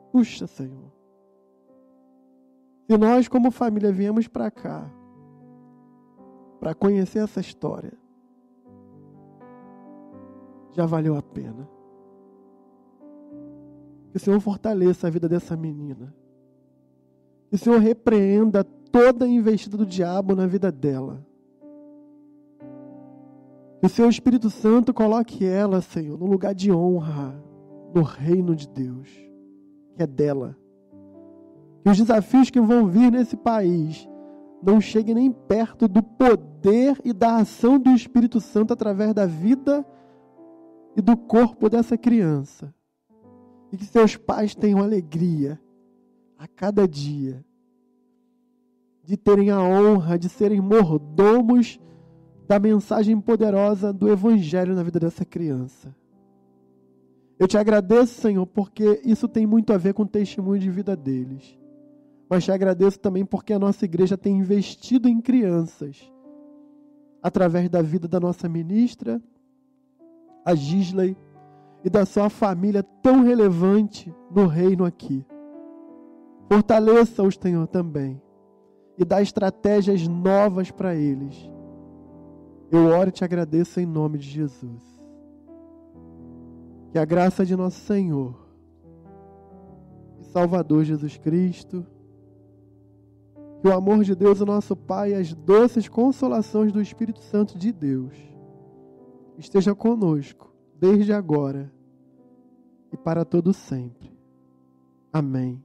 S1: Puxa, Senhor. Se nós, como família, viemos para cá para conhecer essa história, já valeu a pena. Que o Senhor fortaleça a vida dessa menina. Que o Senhor repreenda toda a investida do diabo na vida dela. O Seu Espírito Santo coloque ela, Senhor, no lugar de honra no reino de Deus, que é dela. Que os desafios que vão vir nesse país não cheguem nem perto do poder e da ação do Espírito Santo através da vida e do corpo dessa criança e que seus pais tenham alegria a cada dia de terem a honra de serem mordomos da mensagem poderosa do Evangelho na vida dessa criança. Eu te agradeço, Senhor, porque isso tem muito a ver com o testemunho de vida deles. Mas te agradeço também porque a nossa igreja tem investido em crianças através da vida da nossa ministra, a Gisley, e da sua família tão relevante no reino aqui. Fortaleça-os, Senhor, também. E dá estratégias novas para eles. Eu oro e te agradeço em nome de Jesus. Que a graça de nosso Senhor e Salvador Jesus Cristo, que o amor de Deus, o nosso Pai, e as doces consolações do Espírito Santo de Deus esteja conosco desde agora e para todo sempre. Amém